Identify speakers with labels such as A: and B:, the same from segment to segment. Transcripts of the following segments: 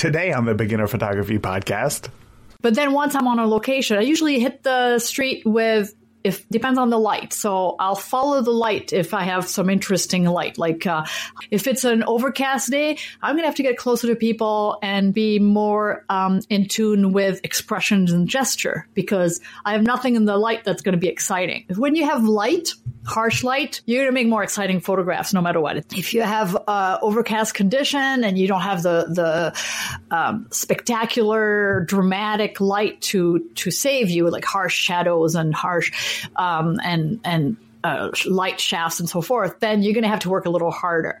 A: Today on the Beginner Photography Podcast.
B: But then once I'm on a location, I usually hit the street with if depends on the light. So I'll follow the light if I have some interesting light. Like uh, if it's an overcast day, I'm gonna have to get closer to people and be more um, in tune with expressions and gesture because I have nothing in the light that's gonna be exciting. When you have light, harsh light, you're gonna make more exciting photographs no matter what. If you have uh, overcast condition and you don't have the the um, spectacular, dramatic light to to save you, like harsh shadows and harsh um, and and uh, light shafts and so forth, then you're going to have to work a little harder.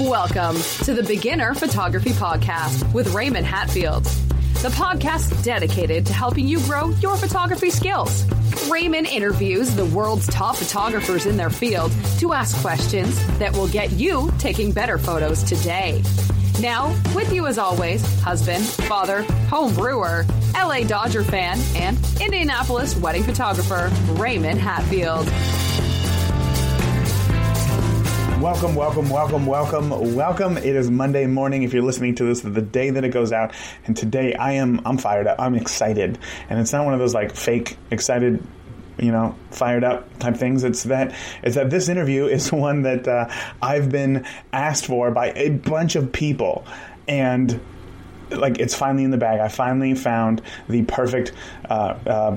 C: Welcome to the Beginner Photography Podcast with Raymond Hatfield, the podcast dedicated to helping you grow your photography skills. Raymond interviews the world's top photographers in their field to ask questions that will get you taking better photos today. Now, with you as always, husband, father, home brewer, LA Dodger fan, and Indianapolis wedding photographer, Raymond Hatfield.
A: Welcome, welcome, welcome, welcome, welcome. It is Monday morning. If you're listening to this, the day that it goes out, and today I am, I'm fired up. I'm excited, and it's not one of those like fake excited you know, fired up type things. It's that it's that this interview is one that uh, I've been asked for by a bunch of people, and like it's finally in the bag. I finally found the perfect. Uh, uh,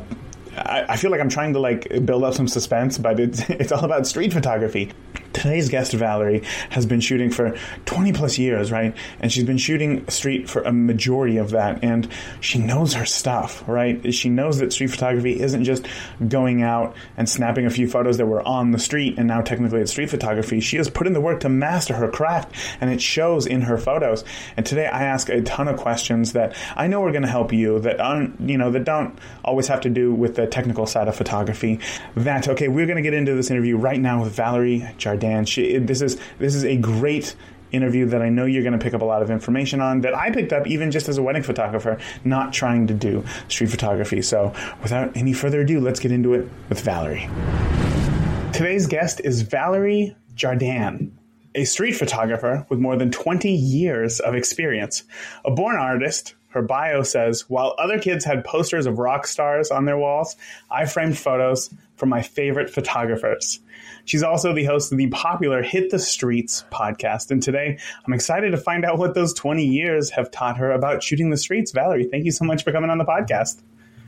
A: I, I feel like I'm trying to like build up some suspense, but it's it's all about street photography. Today's guest, Valerie, has been shooting for 20 plus years, right? And she's been shooting street for a majority of that. And she knows her stuff, right? She knows that street photography isn't just going out and snapping a few photos that were on the street and now technically it's street photography. She has put in the work to master her craft and it shows in her photos. And today I ask a ton of questions that I know are going to help you that aren't, you know, that don't always have to do with the technical side of photography. That, okay, we're going to get into this interview right now with Valerie Jardin. Dan. She, this is this is a great interview that I know you're going to pick up a lot of information on that I picked up even just as a wedding photographer, not trying to do street photography. So, without any further ado, let's get into it with Valerie. Today's guest is Valerie Jardin, a street photographer with more than 20 years of experience. A born artist, her bio says, while other kids had posters of rock stars on their walls, I framed photos from my favorite photographers. She's also the host of the popular Hit the Streets podcast. And today I'm excited to find out what those 20 years have taught her about shooting the streets. Valerie, thank you so much for coming on the podcast.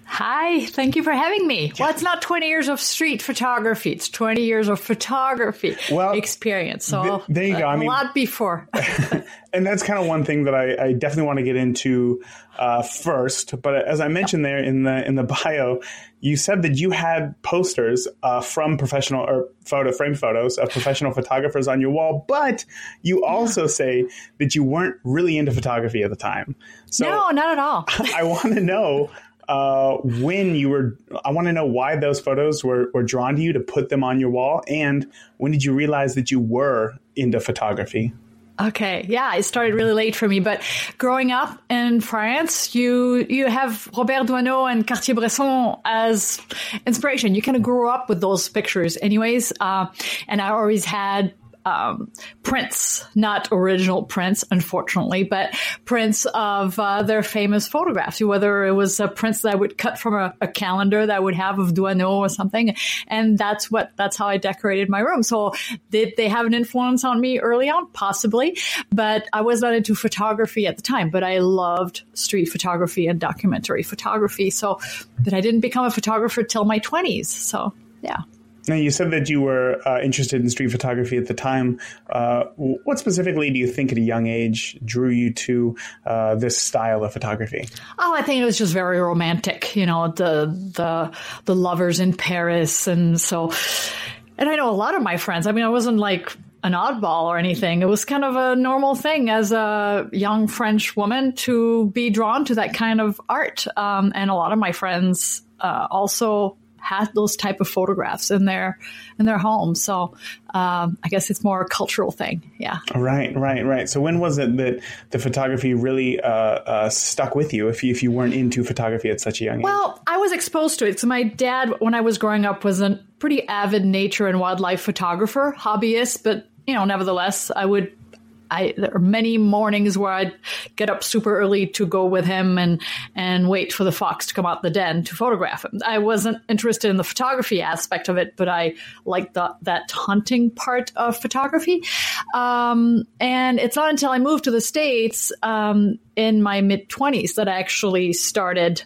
B: Hi, thank you for having me. Well, it's not 20 years of street photography, it's 20 years of photography well, experience. So th-
A: there you go. I
B: mean, a lot before.
A: and that's kind of one thing that I, I definitely want to get into uh, first. But as I mentioned there in the in the bio, you said that you had posters uh, from professional or photo frame photos of professional photographers on your wall, but you also yeah. say that you weren't really into photography at the time.
B: So no, not at all.
A: I want to know uh, when you were. I want to know why those photos were, were drawn to you to put them on your wall, and when did you realize that you were into photography?
B: Okay, yeah, it started really late for me, but growing up in France, you you have Robert Doisneau and Cartier-Bresson as inspiration. You kind of grew up with those pictures, anyways. Uh, and I always had um, prints, not original prints, unfortunately, but prints of uh, their famous photographs. Whether it was a prints that I would cut from a, a, calendar that I would have of Doisneau or something, and that's what that's how I decorated my room. So did they have an influence on me early on? Possibly, but I was not into photography at the time. But I loved street photography and documentary photography. So, but I didn't become a photographer till my twenties. So yeah.
A: Now, you said that you were uh, interested in street photography at the time. Uh, what specifically do you think at a young age drew you to uh, this style of photography?
B: Oh, I think it was just very romantic. You know, the the the lovers in Paris, and so. And I know a lot of my friends. I mean, I wasn't like an oddball or anything. It was kind of a normal thing as a young French woman to be drawn to that kind of art. Um, and a lot of my friends uh, also had those type of photographs in their in their home. So um, I guess it's more a cultural thing. Yeah.
A: Right, right, right. So when was it that the photography really uh, uh, stuck with you? If you if you weren't into photography at such a young age.
B: Well, I was exposed to it. So my dad, when I was growing up, was a pretty avid nature and wildlife photographer, hobbyist, but you know, nevertheless, I would I there are many mornings where I'd get up super early to go with him and and wait for the fox to come out the den to photograph him. I wasn't interested in the photography aspect of it, but I liked the, that hunting part of photography. Um, and it's not until I moved to the states um, in my mid twenties that I actually started.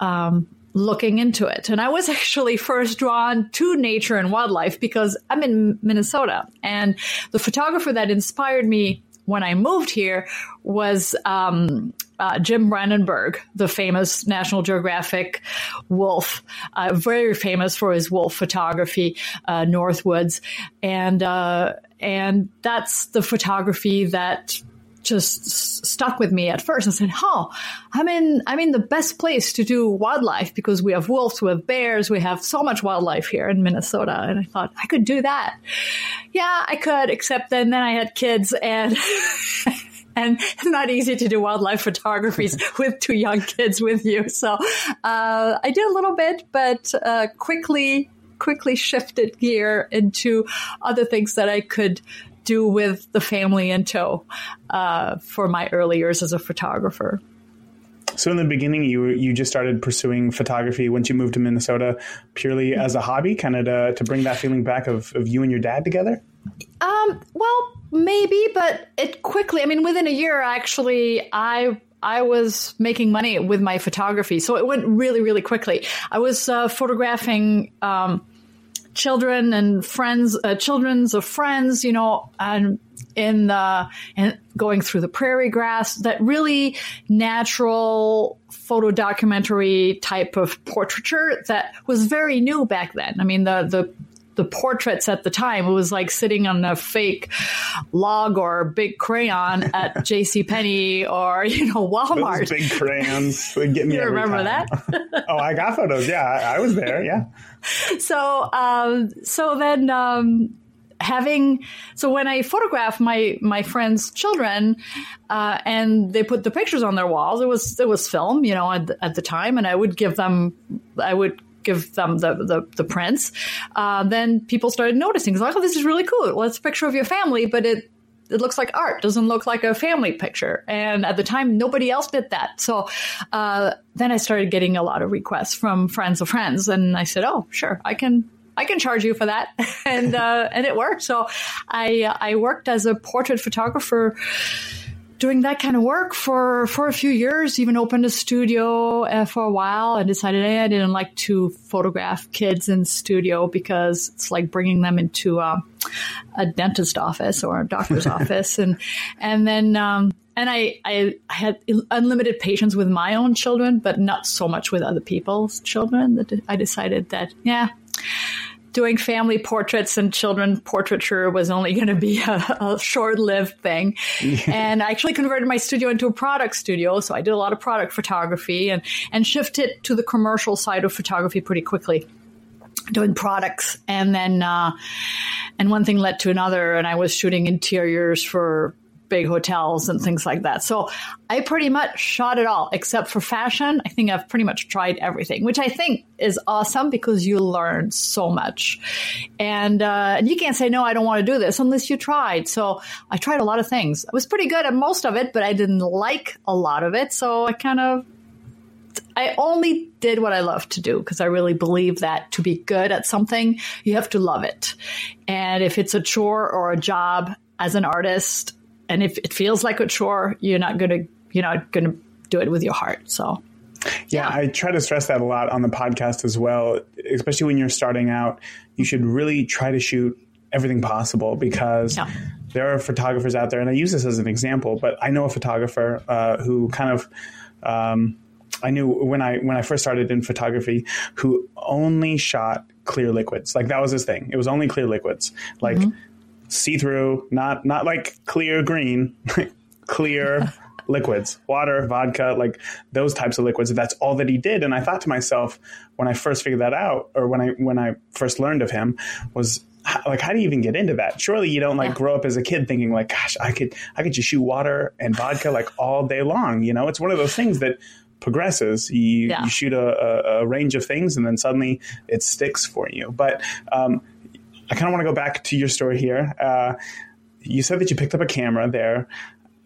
B: Um, looking into it. And I was actually first drawn to nature and wildlife because I'm in Minnesota. And the photographer that inspired me when I moved here was um, uh, Jim Brandenburg, the famous National Geographic wolf, uh, very famous for his wolf photography, uh, Northwoods, and uh, and that's the photography that just stuck with me at first and said, "Oh, I'm in I'm in the best place to do wildlife because we have wolves, we have bears, we have so much wildlife here in Minnesota." And I thought I could do that. Yeah, I could, except then then I had kids and. and it's not easy to do wildlife photography with two young kids with you. So uh, I did a little bit, but uh, quickly quickly shifted gear into other things that I could do with the family in tow uh, for my early years as a photographer.
A: So in the beginning, you you just started pursuing photography once you moved to Minnesota purely as a hobby, kind of to, to bring that feeling back of, of you and your dad together.
B: Um, well, maybe, but it quickly. I mean, within a year, actually, I I was making money with my photography, so it went really, really quickly. I was uh, photographing. Um, children and friends, uh, children's of friends, you know, and in the and going through the prairie grass, that really natural photo documentary type of portraiture that was very new back then. I mean, the the the portraits at the time. It was like sitting on a fake log or big crayon at J.C. Penney or you know Walmart.
A: Those big crayons would get me.
B: you remember
A: time.
B: that?
A: oh, I got photos. Yeah, I, I was there. Yeah.
B: So, um, so then. Um, having so when I photograph my my friends' children, uh, and they put the pictures on their walls, it was it was film, you know, at, at the time, and I would give them, I would give them the the, the prints. Uh, then people started noticing, like, oh, this is really cool. Well, it's a picture of your family, but it it looks like art doesn't look like a family picture and at the time nobody else did that so uh, then i started getting a lot of requests from friends of friends and i said oh sure i can I can charge you for that, and uh, and it worked. So, I I worked as a portrait photographer doing that kind of work for for a few years. Even opened a studio uh, for a while, and decided hey, I didn't like to photograph kids in studio because it's like bringing them into uh, a dentist office or a doctor's office, and and then. Um, and I, I had unlimited patience with my own children, but not so much with other people's children. That I decided that, yeah, doing family portraits and children portraiture was only going to be a, a short lived thing. Yeah. And I actually converted my studio into a product studio. So I did a lot of product photography and, and shifted to the commercial side of photography pretty quickly doing products and then uh, and one thing led to another and i was shooting interiors for big hotels and things like that. So I pretty much shot it all except for fashion. I think I've pretty much tried everything, which I think is awesome because you learn so much. And, uh, and you can't say, no, I don't want to do this unless you tried. So I tried a lot of things. I was pretty good at most of it, but I didn't like a lot of it. So I kind of I only did what I love to do because I really believe that to be good at something, you have to love it. And if it's a chore or a job as an artist, and if it feels like a chore, you're not gonna you're not gonna do it with your heart. So.
A: Yeah, yeah, I try to stress that a lot on the podcast as well, especially when you're starting out. You should really try to shoot everything possible because yeah. there are photographers out there, and I use this as an example, but I know a photographer uh, who kind of. Um, I knew when I when I first started in photography, who only shot clear liquids. Like that was his thing. It was only clear liquids. Like mm-hmm see through, not not like clear green, clear liquids, water, vodka, like those types of liquids. That's all that he did. And I thought to myself when I first figured that out, or when I when I first learned of him, was like how do you even get into that surely you don't like yeah. grow up as a kid thinking like gosh i could i could just shoot water and vodka like all day long you know it's one of those things that progresses you, yeah. you shoot a, a, a, range of things and then suddenly it sticks for you but um, I kind of want to go back to your story here. Uh, you said that you picked up a camera there,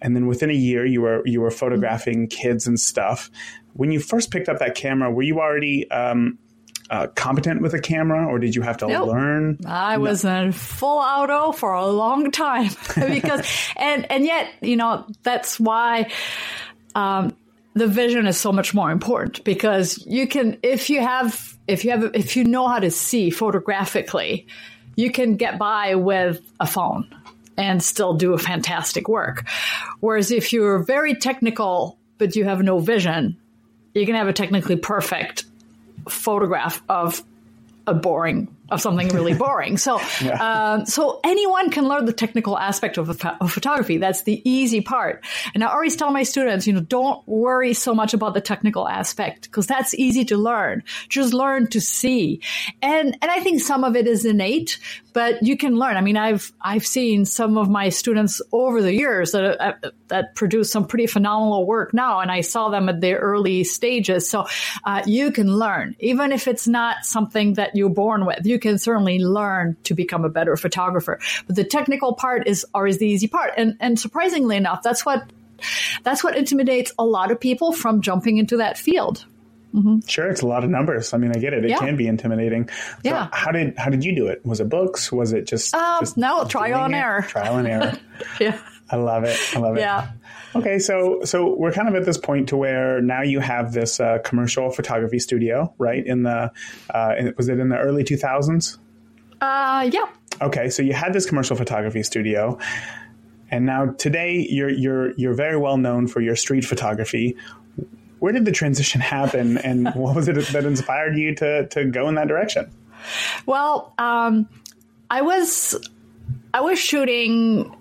A: and then within a year you were you were photographing kids and stuff. When you first picked up that camera, were you already um, uh, competent with a camera, or did you have to
B: Nope.
A: learn?
B: I was in full auto for a long time because, and and yet, you know, that's why um, the vision is so much more important because you can, if you have, if you have, if you know how to see photographically, you can get by with a phone and still do a fantastic work. Whereas if you're very technical but you have no vision, you can have a technically perfect photograph of a boring of something really boring. So, um, so anyone can learn the technical aspect of, of photography. That's the easy part. And I always tell my students, you know, don't worry so much about the technical aspect because that's easy to learn. Just learn to see. And and I think some of it is innate, but you can learn. I mean, I've I've seen some of my students over the years that uh, that produce some pretty phenomenal work now, and I saw them at their early stages. So uh, you can learn, even if it's not something that you're born with. You can certainly learn to become a better photographer. But the technical part is always the easy part, and and surprisingly enough, that's what that's what intimidates a lot of people from jumping into that field.
A: Sure, it's a lot of numbers. I mean, I get it. It
B: Yeah.
A: can be intimidating. So
B: Yeah.
A: How did how did you do it? Was it books? Was it just,
B: Um,
A: just
B: no, trial and error.
A: Trial and error.
B: Yeah,
A: I love it. I love it.
B: yeah.
A: Okay, so so we're kind of at this point to where now you have this uh, commercial photography studio, right? In the uh, was it in the early two thousands?
B: Uh, yeah.
A: Okay, so you had this commercial photography studio, and now today you're you're you're very well known for your street photography. Where did the transition happen, and what was it that inspired you to to go in that direction?
B: Well, um, I was I was shooting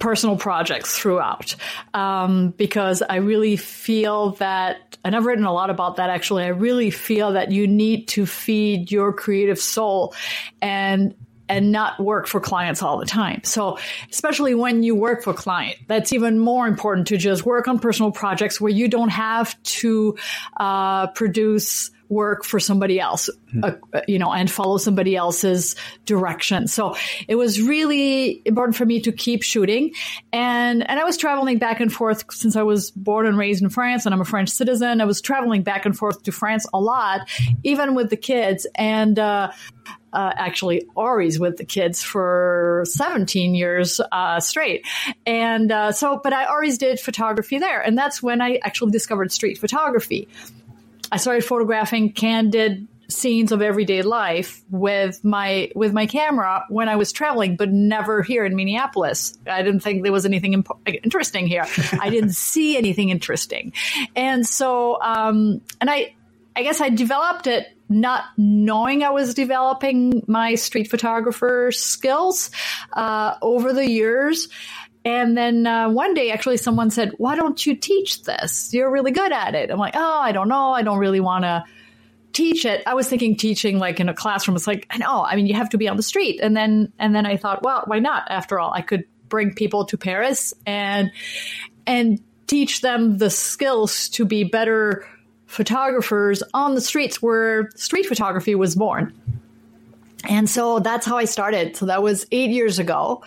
B: personal projects throughout um, because I really feel that, and I've written a lot about that actually. I really feel that you need to feed your creative soul and and not work for clients all the time. So, especially when you work for client, that's even more important to just work on personal projects where you don't have to uh, produce work for somebody else, uh, you know, and follow somebody else's direction. So it was really important for me to keep shooting. And, and I was traveling back and forth since I was born and raised in France and I'm a French citizen. I was traveling back and forth to France a lot, even with the kids. And, uh, uh, actually Ari's with the kids for 17 years uh, straight. And uh, so, but I always did photography there. And that's when I actually discovered street photography. I started photographing candid scenes of everyday life with my with my camera when I was traveling, but never here in Minneapolis. I didn't think there was anything impo- interesting here. I didn't see anything interesting, and so um, and I I guess I developed it not knowing I was developing my street photographer skills uh, over the years. And then uh, one day, actually, someone said, Why don't you teach this? You're really good at it. I'm like, Oh, I don't know. I don't really want to teach it. I was thinking teaching like in a classroom. It's like, I know. I mean, you have to be on the street. And then, and then I thought, well, why not? After all, I could bring people to Paris and, and teach them the skills to be better photographers on the streets where street photography was born. And so that's how I started. So that was eight years ago.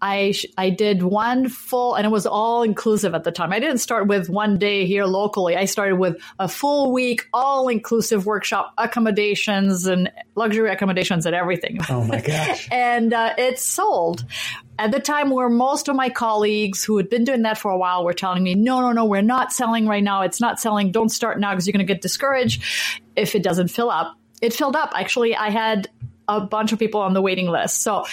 B: I I did one full, and it was all inclusive at the time. I didn't start with one day here locally. I started with a full week, all inclusive workshop accommodations and luxury accommodations and everything.
A: Oh my gosh!
B: and uh, it sold at the time where most of my colleagues who had been doing that for a while were telling me, no, no, no, we're not selling right now. It's not selling. Don't start now because you're going to get discouraged if it doesn't fill up. It filled up. Actually, I had a bunch of people on the waiting list. So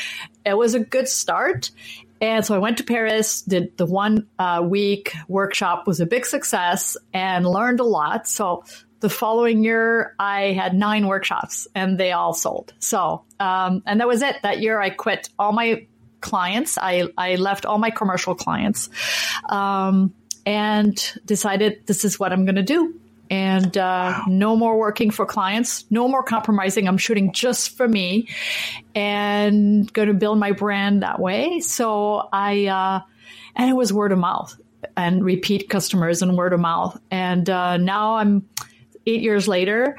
B: it was a good start. And so I went to Paris, did the one uh, week workshop, was a big success, and learned a lot. So the following year, I had nine workshops, and they all sold. So, um, and that was it. That year, I quit all my clients. I I left all my commercial clients, um, and decided this is what I'm going to do and uh, no more working for clients, no more compromising. I'm shooting just for me and going to build my brand that way. So I, uh, and it was word of mouth and repeat customers and word of mouth. And uh, now I'm eight years later.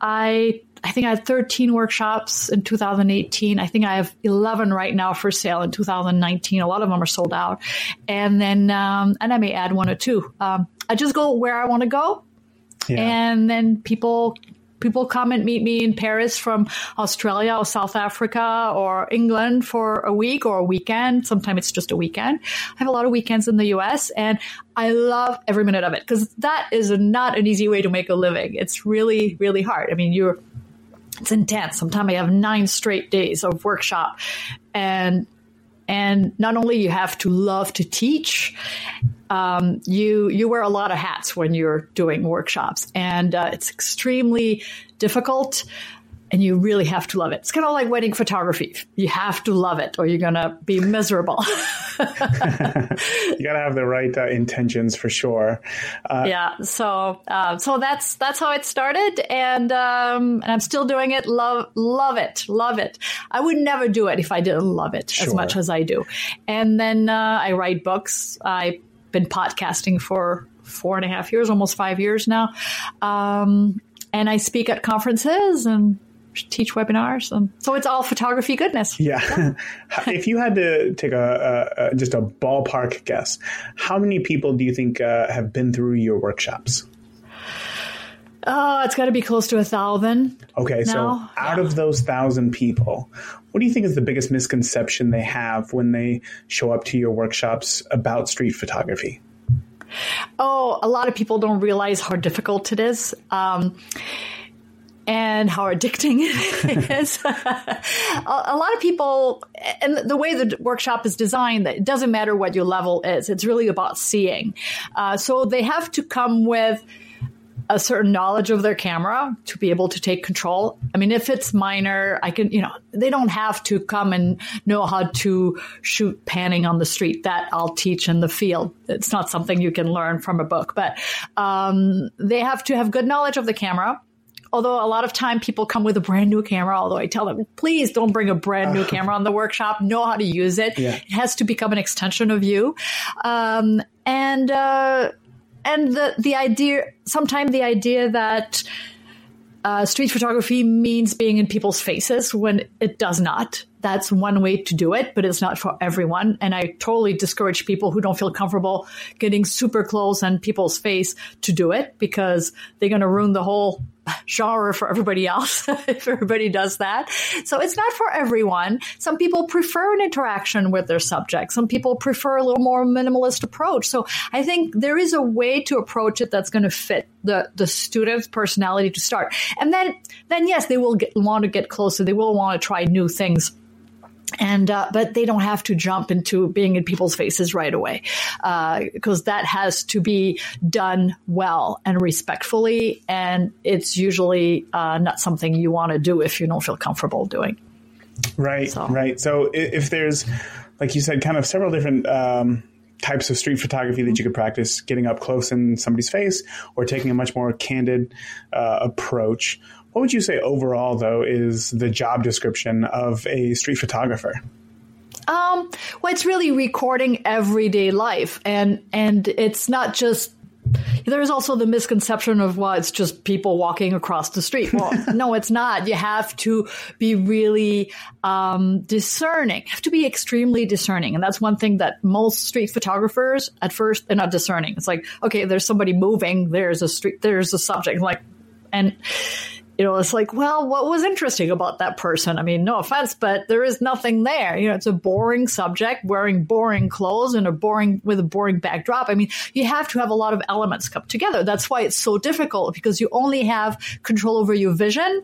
B: I I think I had 13 workshops in 2018. I think I have 11 right now for sale in 2019. A lot of them are sold out. And then, um, and I may add one or two. Um, I just go where I want to go. Yeah. And then people people come and meet me in Paris from Australia or South Africa or England for a week or a weekend. Sometimes it's just a weekend. I have a lot of weekends in the US and I love every minute of it because that is not an easy way to make a living. It's really, really hard. I mean, you're, it's intense. Sometimes I have nine straight days of workshop and and not only you have to love to teach um, you you wear a lot of hats when you're doing workshops, and uh, it's extremely difficult. And you really have to love it. It's kind of like wedding photography. You have to love it, or you're gonna be miserable.
A: you gotta have the right uh, intentions for sure.
B: Uh, yeah. So, uh, so that's that's how it started, and um, and I'm still doing it. Love love it, love it. I would never do it if I didn't love it sure. as much as I do. And then uh, I write books. I've been podcasting for four and a half years, almost five years now. Um, and I speak at conferences and teach webinars and so it's all photography goodness
A: yeah, yeah. if you had to take a, a, a, just a ballpark guess how many people do you think uh, have been through your workshops
B: Oh, it's got to be close to a thousand.
A: Okay, now. so out yeah. of those thousand people, what do you think is the biggest misconception they have when they show up to your workshops about street photography?
B: Oh, a lot of people don't realize how difficult it is. Um, and how addicting it is. a lot of people, and the way the workshop is designed, it doesn't matter what your level is. It's really about seeing. Uh, so they have to come with a certain knowledge of their camera to be able to take control. I mean, if it's minor, I can, you know, they don't have to come and know how to shoot panning on the street. That I'll teach in the field. It's not something you can learn from a book, but um, they have to have good knowledge of the camera. Although a lot of time people come with a brand new camera, although I tell them, please don't bring a brand new camera on the workshop. Know how to use it. Yeah. It has to become an extension of you. Um, and, uh, and the the idea sometimes the idea that uh, street photography means being in people's faces when it does not. That's one way to do it, but it's not for everyone. And I totally discourage people who don't feel comfortable getting super close on people's face to do it because they're going to ruin the whole genre for everybody else if everybody does that. So it's not for everyone. Some people prefer an interaction with their subject. Some people prefer a little more minimalist approach. So I think there is a way to approach it that's going to fit the, the student's personality to start. And then, then yes, they will get, want to get closer. They will want to try new things and uh, but they don't have to jump into being in people's faces right away because uh, that has to be done well and respectfully. And it's usually uh, not something you want to do if you don't feel comfortable doing.
A: Right so. right. So if there's like you said kind of several different um, types of street photography that you could practice getting up close in somebody's face or taking a much more candid uh, approach what would you say overall, though, is the job description of a street photographer?
B: Um, well, it's really recording everyday life, and and it's not just. There's also the misconception of well, it's just people walking across the street. Well, no, it's not. You have to be really um, discerning. You have to be extremely discerning, and that's one thing that most street photographers at first they're not discerning. It's like okay, there's somebody moving. There's a street. There's a subject. Like, and you know, it's like, well, what was interesting about that person? I mean, no offense, but there is nothing there. You know, it's a boring subject wearing boring clothes and a boring with a boring backdrop. I mean, you have to have a lot of elements come together. That's why it's so difficult because you only have control over your vision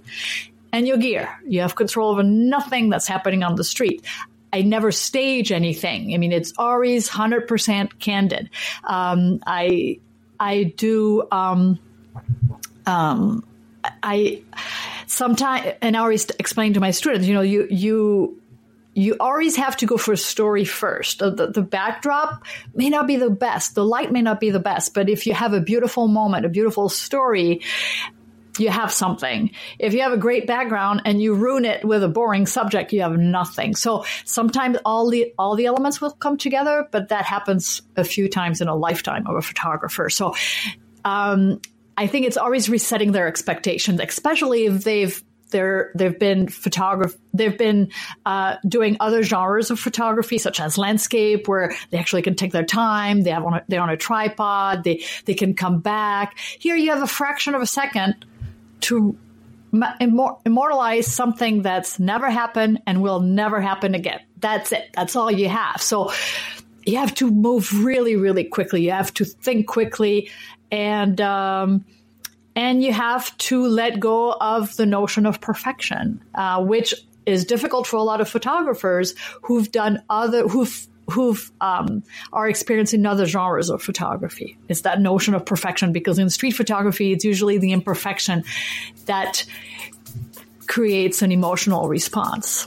B: and your gear. You have control over nothing that's happening on the street. I never stage anything. I mean, it's always 100% candid. Um, I, I do, um, um, I sometimes, and I always explain to my students, you know, you, you, you always have to go for a story first. The, the, the, backdrop may not be the best. The light may not be the best, but if you have a beautiful moment, a beautiful story, you have something. If you have a great background and you ruin it with a boring subject, you have nothing. So sometimes all the all the elements will come together, but that happens a few times in a lifetime of a photographer. So um, I think it's always resetting their expectations, especially if they've there they've been photograph they've been uh, doing other genres of photography such as landscape where they actually can take their time they have on a, they're on a tripod they they can come back. Here you have a fraction of a second to immortalize something that's never happened and will never happen again. That's it. That's all you have. So you have to move really really quickly. You have to think quickly and um, and you have to let go of the notion of perfection, uh, which is difficult for a lot of photographers who've done other who've who've um, are experiencing other genres of photography. It's that notion of perfection because in street photography, it's usually the imperfection that creates an emotional response.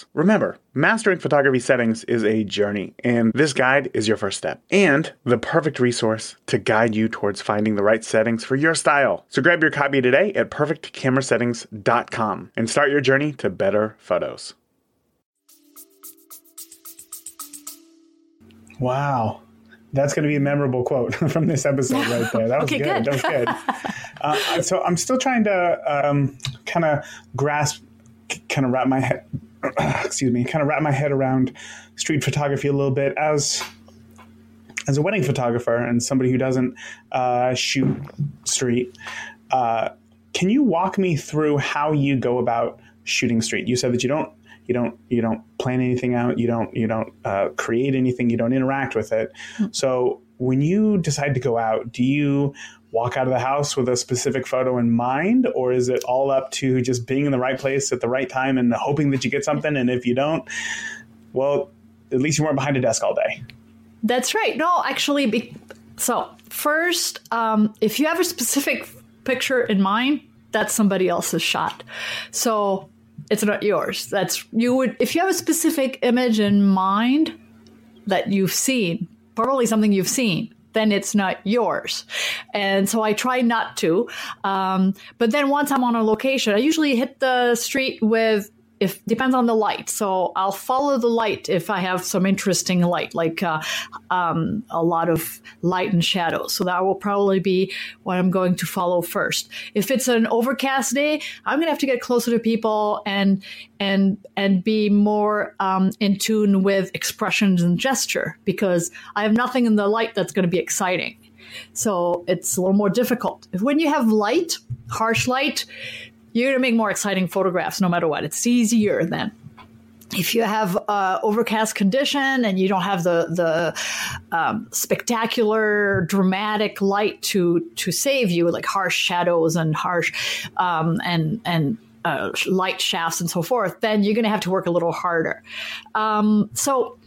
A: Remember, mastering photography settings is a journey, and this guide is your first step and the perfect resource to guide you towards finding the right settings for your style. So grab your copy today at perfectcamerasettings.com and start your journey to better photos. Wow. That's going to be a memorable quote from this episode right there. That was
B: okay,
A: good.
B: good.
A: That was good. uh, so I'm still trying to um, kind of grasp, kind of wrap my head excuse me, kind of wrap my head around street photography a little bit as as a wedding photographer and somebody who doesn't uh, shoot street. Uh, can you walk me through how you go about shooting street? You said that you don't you don't you don't plan anything out. You don't you don't uh, create anything. You don't interact with it. Mm-hmm. So when you decide to go out, do you walk out of the house with a specific photo in mind, or is it all up to just being in the right place at the right time and hoping that you get something? And if you don't, well, at least you weren't behind a desk all day.
B: That's right. No, actually, be, so first, um, if you have a specific picture in mind, that's somebody else's shot. So it's not yours. That's you would if you have a specific image in mind that you've seen, probably something you've seen then it's not yours. And so I try not to. Um, but then once I'm on a location, I usually hit the street with if depends on the light. So I'll follow the light if I have some interesting light, like uh, um, a lot of light and shadows. So that will probably be what I'm going to follow first. If it's an overcast day, I'm gonna have to get closer to people and and and be more um, in tune with expressions and gesture because I have nothing in the light that's going to be exciting. So it's a little more difficult. When you have light, harsh light, you're going to make more exciting photographs no matter what. It's easier then. If you have uh, overcast condition and you don't have the the um, spectacular, dramatic light to to save you, like harsh shadows and harsh um, and and uh, light shafts and so forth, then you're going to have to work a little harder. Um, so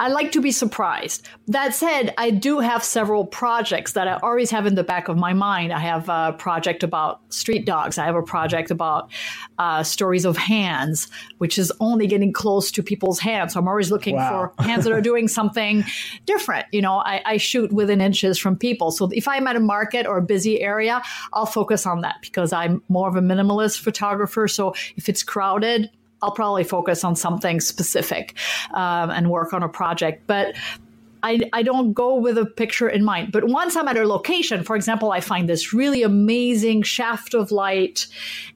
B: I like to be surprised. That said, I do have several projects that I always have in the back of my mind. I have a project about street dogs. I have a project about uh, stories of hands, which is only getting close to people's hands. So I'm always looking wow. for hands that are doing something different. You know, I, I shoot within inches from people. So if I'm at a market or a busy area, I'll focus on that because I'm more of a minimalist photographer. So if it's crowded, I'll probably focus on something specific um, and work on a project. But I, I, don't go with a picture in mind. But once I'm at a location, for example, I find this really amazing shaft of light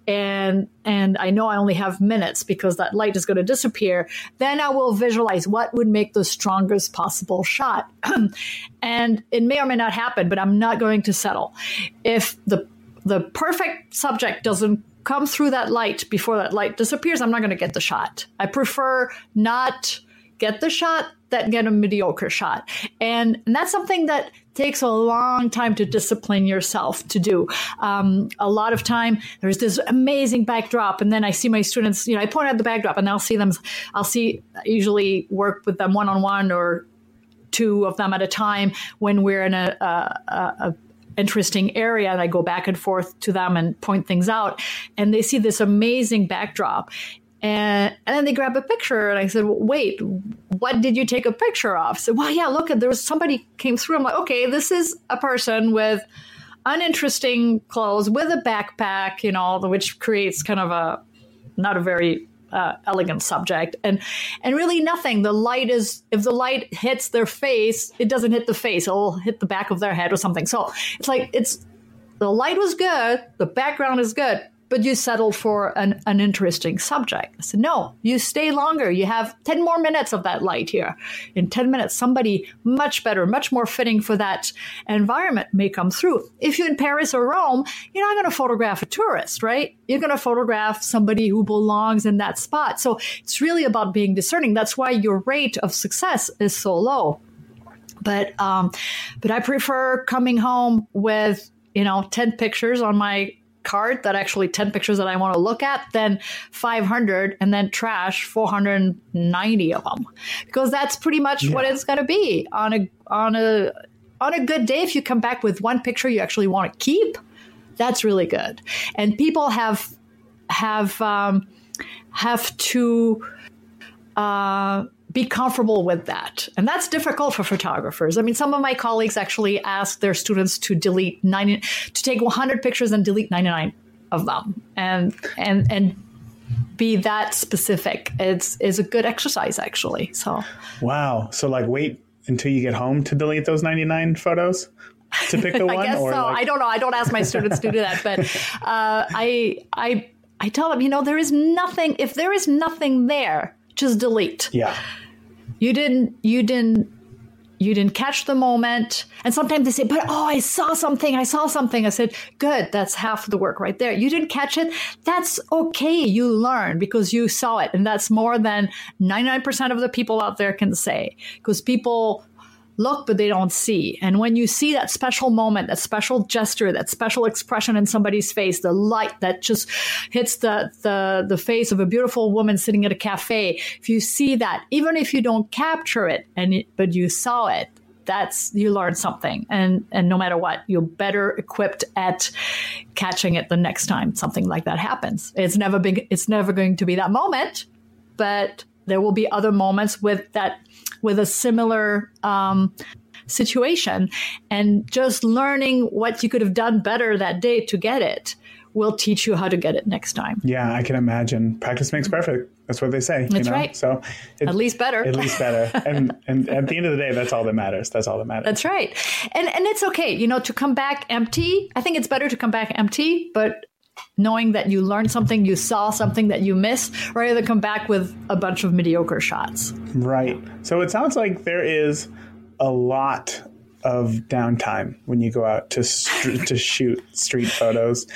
B: and and I know I only have minutes because that light is going to disappear, then I will visualize what would make the strongest possible shot. and it may or may not happen, but I'm not going to settle. If the the perfect subject doesn't come through that light before that light disappears, I'm not going to get the shot. I prefer not get the shot than get a mediocre shot. And, and that's something that takes a long time to discipline yourself to do. Um, a lot of time, there's this amazing backdrop, and then I see my students, you know, I point out the backdrop and I'll see them, I'll see, usually work with them one on one or two of them at a time when we're in a, a, a interesting area and I go back and forth to them and point things out and they see this amazing backdrop and, and then they grab a picture and I said, well, wait, what did you take a picture of? So, well, yeah, look, there was somebody came through. I'm like, okay, this is a person with uninteresting clothes with a backpack, you know, which creates kind of a, not a very uh, elegant subject. And and really nothing. The light is if the light hits their face it doesn't hit the face. It'll hit the back of their head or something. So it's like it's the light was good the background is good but you settled for an, an interesting subject. I said, no, you stay longer. You have 10 more minutes of that light here. In 10 minutes, somebody much better, much more fitting for that environment may come through. If you're in Paris or Rome, you're not going to photograph a tourist, right? You're going to photograph somebody who belongs in that spot. So it's really about being discerning. That's why your rate of success is so low. But, um, but I prefer coming home with, you know, 10 pictures on my card that actually 10 pictures that I want to look at, then 500 and then trash 490 of them. Because that's pretty much yeah. what it's going to be on a on a on a good day if you come back with one picture you actually want to keep, that's really good. And people have have um, have to uh, be comfortable with that. And that's difficult for photographers. I mean, some of my colleagues actually ask their students to delete 90, to take 100 pictures and delete 99 of them and, and, and be that specific. It's, is a good exercise actually. So,
A: wow. So like wait until you get home to delete those 99 photos? To pick the one,
B: I guess so. Like... I don't know. I don't ask my students to do that, but uh, I, I, I tell them, you know, there is nothing. If there is nothing there, just delete.
A: Yeah.
B: You didn't you didn't you didn't catch the moment. And sometimes they say, but oh, I saw something. I saw something. I said, good. That's half the work right there. You didn't catch it. That's okay. You learn because you saw it. And that's more than 99% of the people out there can say because people look, but they don't see. And when you see that special moment, that special gesture, that special expression in somebody's face, the light that just hits the, the, the face of a beautiful woman sitting at a cafe, if you see that, even if you don't capture it, and it, but you saw it, that's you learn something and and no matter what you're better equipped at catching it the next time something like that happens it's never been it's never going to be that moment but there will be other moments with that with a similar um, situation and just learning what you could have done better that day to get it will teach you how to get it next time.
A: Yeah, I can imagine. Practice makes perfect. That's what they say.
B: That's
A: you know?
B: right.
A: So
B: it, at least better.
A: At least better. and and at the end of the day, that's all that matters. That's all that matters.
B: That's right. And and it's okay, you know, to come back empty. I think it's better to come back empty, but knowing that you learned something, you saw something that you missed, rather than come back with a bunch of mediocre shots.
A: Right. So it sounds like there is a lot of downtime when you go out to st- to shoot street photos.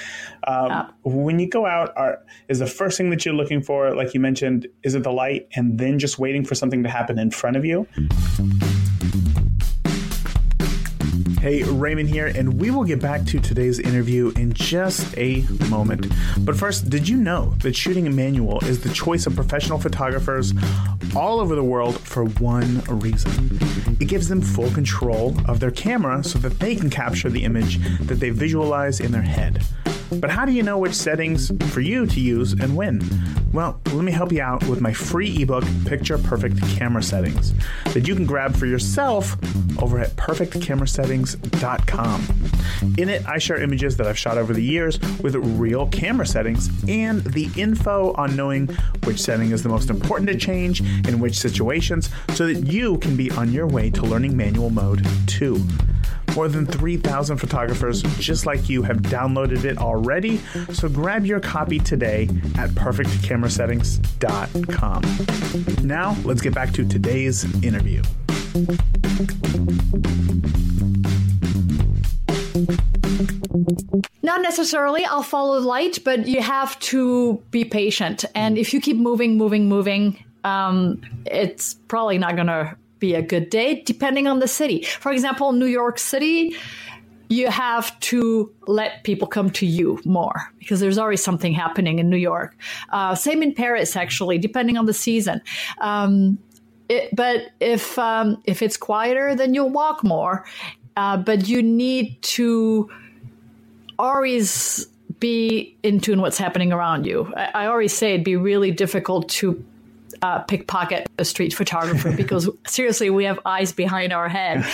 A: Um, yeah. When you go out, are, is the first thing that you're looking for, like you mentioned, is it the light, and then just waiting for something to happen in front of you? Hey, Raymond here, and we will get back to today's interview in just a moment. But first, did you know that shooting a manual is the choice of professional photographers all over the world for one reason? It gives them full control of their camera so that they can capture the image that they visualize in their head. But how do you know which settings for you to use and when? Well, let me help you out with my free ebook, Picture Perfect Camera Settings, that you can grab for yourself over at perfectcamerasettings.com. In it, I share images that I've shot over the years with real camera settings and the info on knowing which setting is the most important to change in which situations so that you can be on your way to learning manual mode too. More than 3,000 photographers just like you have downloaded it already, so grab your copy today at perfectcamerasettings.com. Now, let's get back to today's interview.
B: Not necessarily. I'll follow the light, but you have to be patient. And if you keep moving, moving, moving, um, it's probably not going to be a good day, depending on the city. For example, New York City, you have to let people come to you more because there's always something happening in New York. Uh, same in Paris, actually, depending on the season. Um, it, but if um, if it's quieter, then you'll walk more. Uh, but you need to always be in tune what's happening around you. I, I always say it'd be really difficult to uh, pickpocket a street photographer because seriously, we have eyes behind our head.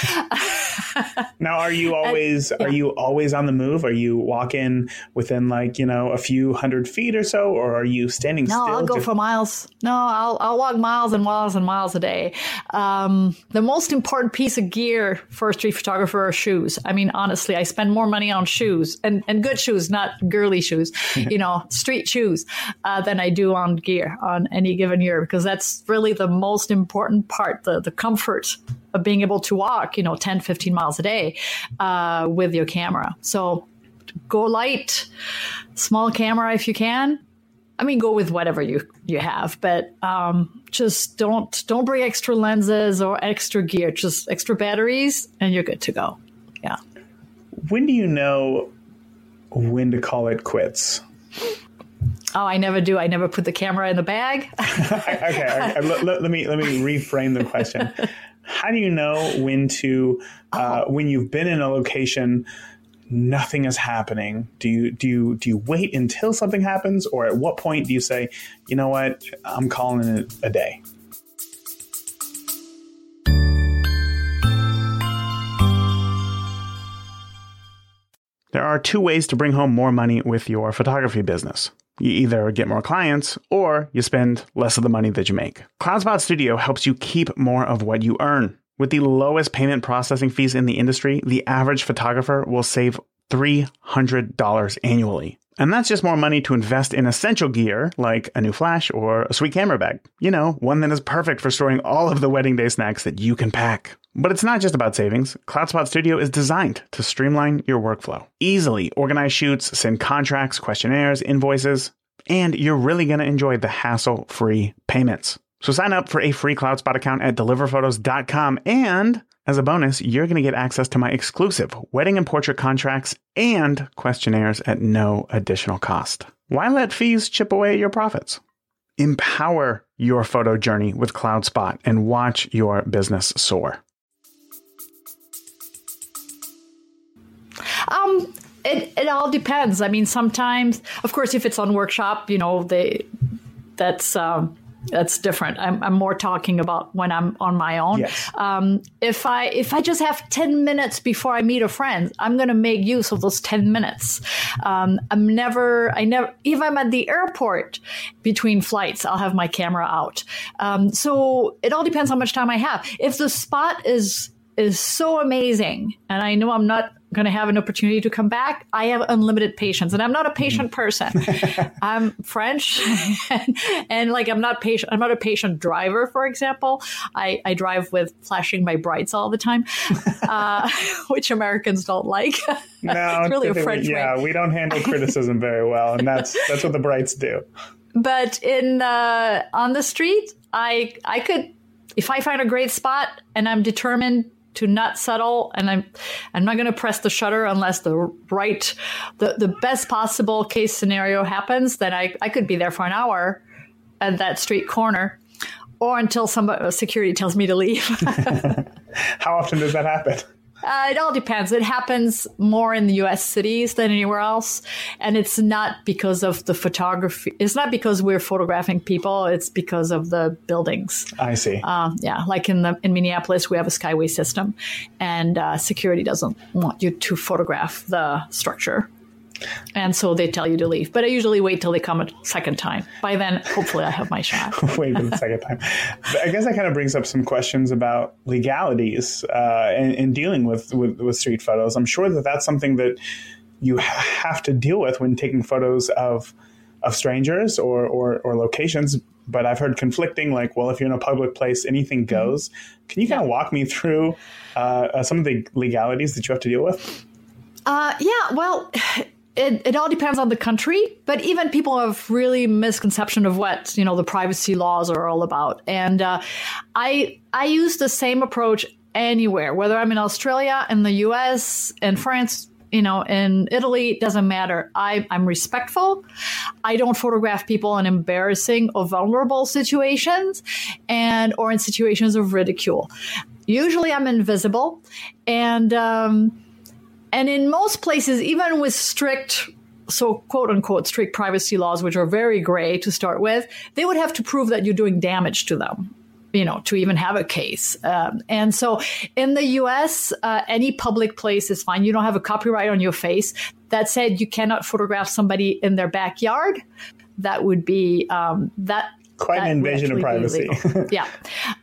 A: now, are you always and, yeah. are you always on the move? Are you walking within like you know a few hundred feet or so, or are you standing
B: no,
A: still?
B: No, I'll go to- for miles. No, I'll I'll walk miles and miles and miles a day. Um, the most important piece of gear for a street photographer are shoes. I mean, honestly, I spend more money on shoes and and good shoes, not girly shoes. you know, street shoes, uh, than I do on gear on any given year because because that's really the most important part the, the comfort of being able to walk, you know, 10, 15 miles a day uh, with your camera. So go light, small camera if you can. I mean, go with whatever you you have, but um, just don't don't bring extra lenses or extra gear. Just extra batteries, and you're good to go. Yeah.
A: When do you know when to call it quits?
B: Oh, I never do. I never put the camera in the bag.
A: okay, okay. Let, let, let, me let me reframe the question. How do you know when to uh, oh. when you've been in a location? Nothing is happening. Do you do you do you wait until something happens, or at what point do you say, you know what, I'm calling it a day? There are two ways to bring home more money with your photography business. You either get more clients or you spend less of the money that you make. CloudSpot Studio helps you keep more of what you earn. With the lowest payment processing fees in the industry, the average photographer will save $300 annually. And that's just more money to invest in essential gear like a new flash or a sweet camera bag. You know, one that is perfect for storing all of the wedding day snacks that you can pack. But it's not just about savings. CloudSpot Studio is designed to streamline your workflow. Easily organize shoots, send contracts, questionnaires, invoices, and you're really going to enjoy the hassle free payments. So sign up for a free CloudSpot account at deliverphotos.com and as a bonus, you're going to get access to my exclusive wedding and portrait contracts and questionnaires at no additional cost. Why let fees chip away at your profits? Empower your photo journey with CloudSpot and watch your business soar.
B: Um, it, it all depends. I mean, sometimes, of course, if it's on workshop, you know, they that's um, that's different. I'm, I'm, more talking about when I'm on my own. Yes. Um, if I if I just have ten minutes before I meet a friend, I'm going to make use of those ten minutes. Um, I'm never I never if I'm at the airport between flights, I'll have my camera out. Um, so it all depends how much time I have. If the spot is is so amazing, and I know I'm not going to have an opportunity to come back. I have unlimited patience, and I'm not a patient person. I'm French, and, and, like I'm not patient. I'm not a patient driver, for example. I, I drive with flashing my brights all the time, uh, which Americans don't like.
A: No, it's really a French we, yeah, way. we don't handle criticism very well, and that's that's what the brights do.
B: But in uh, on the street, I I could if I find a great spot and I'm determined to not settle and I'm I'm not going to press the shutter unless the right the, the best possible case scenario happens then I, I could be there for an hour at that street corner or until somebody security tells me to leave.
A: How often does that happen?
B: Uh, it all depends. It happens more in the U.S. cities than anywhere else, and it's not because of the photography. It's not because we're photographing people. It's because of the buildings.
A: I see.
B: Uh, yeah, like in the in Minneapolis, we have a skyway system, and uh, security doesn't want you to photograph the structure and so they tell you to leave. But I usually wait till they come a second time. By then, hopefully, I have my shot.
A: wait for the second time. But I guess that kind of brings up some questions about legalities uh, and, and, dealing with, with, with street photos. I'm sure that that's something that you have to deal with when taking photos of of strangers or, or, or locations. But I've heard conflicting, like, well, if you're in a public place, anything mm-hmm. goes. Can you kind of walk me through uh, uh, some of the legalities that you have to deal with?
B: Uh, yeah, well, it, it all depends on the country, but even people have really misconception of what you know the privacy laws are all about. And uh, I I use the same approach anywhere, whether I'm in Australia, in the U.S., in France, you know, in Italy, it doesn't matter. I, I'm respectful. I don't photograph people in embarrassing or vulnerable situations and or in situations of ridicule. Usually I'm invisible. And um, and in most places, even with strict so quote unquote strict privacy laws, which are very gray to start with, they would have to prove that you're doing damage to them you know, to even have a case. Um, and so in the US, uh, any public place is fine. You don't have a copyright on your face. That said, you cannot photograph somebody in their backyard. That would be um, that.
A: Quite an invasion of privacy.
B: yeah.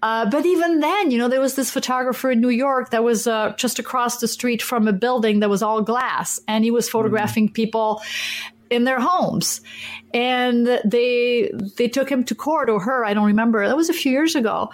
B: Uh, but even then, you know, there was this photographer in New York that was uh, just across the street from a building that was all glass, and he was photographing mm. people in their homes and they they took him to court or her i don't remember that was a few years ago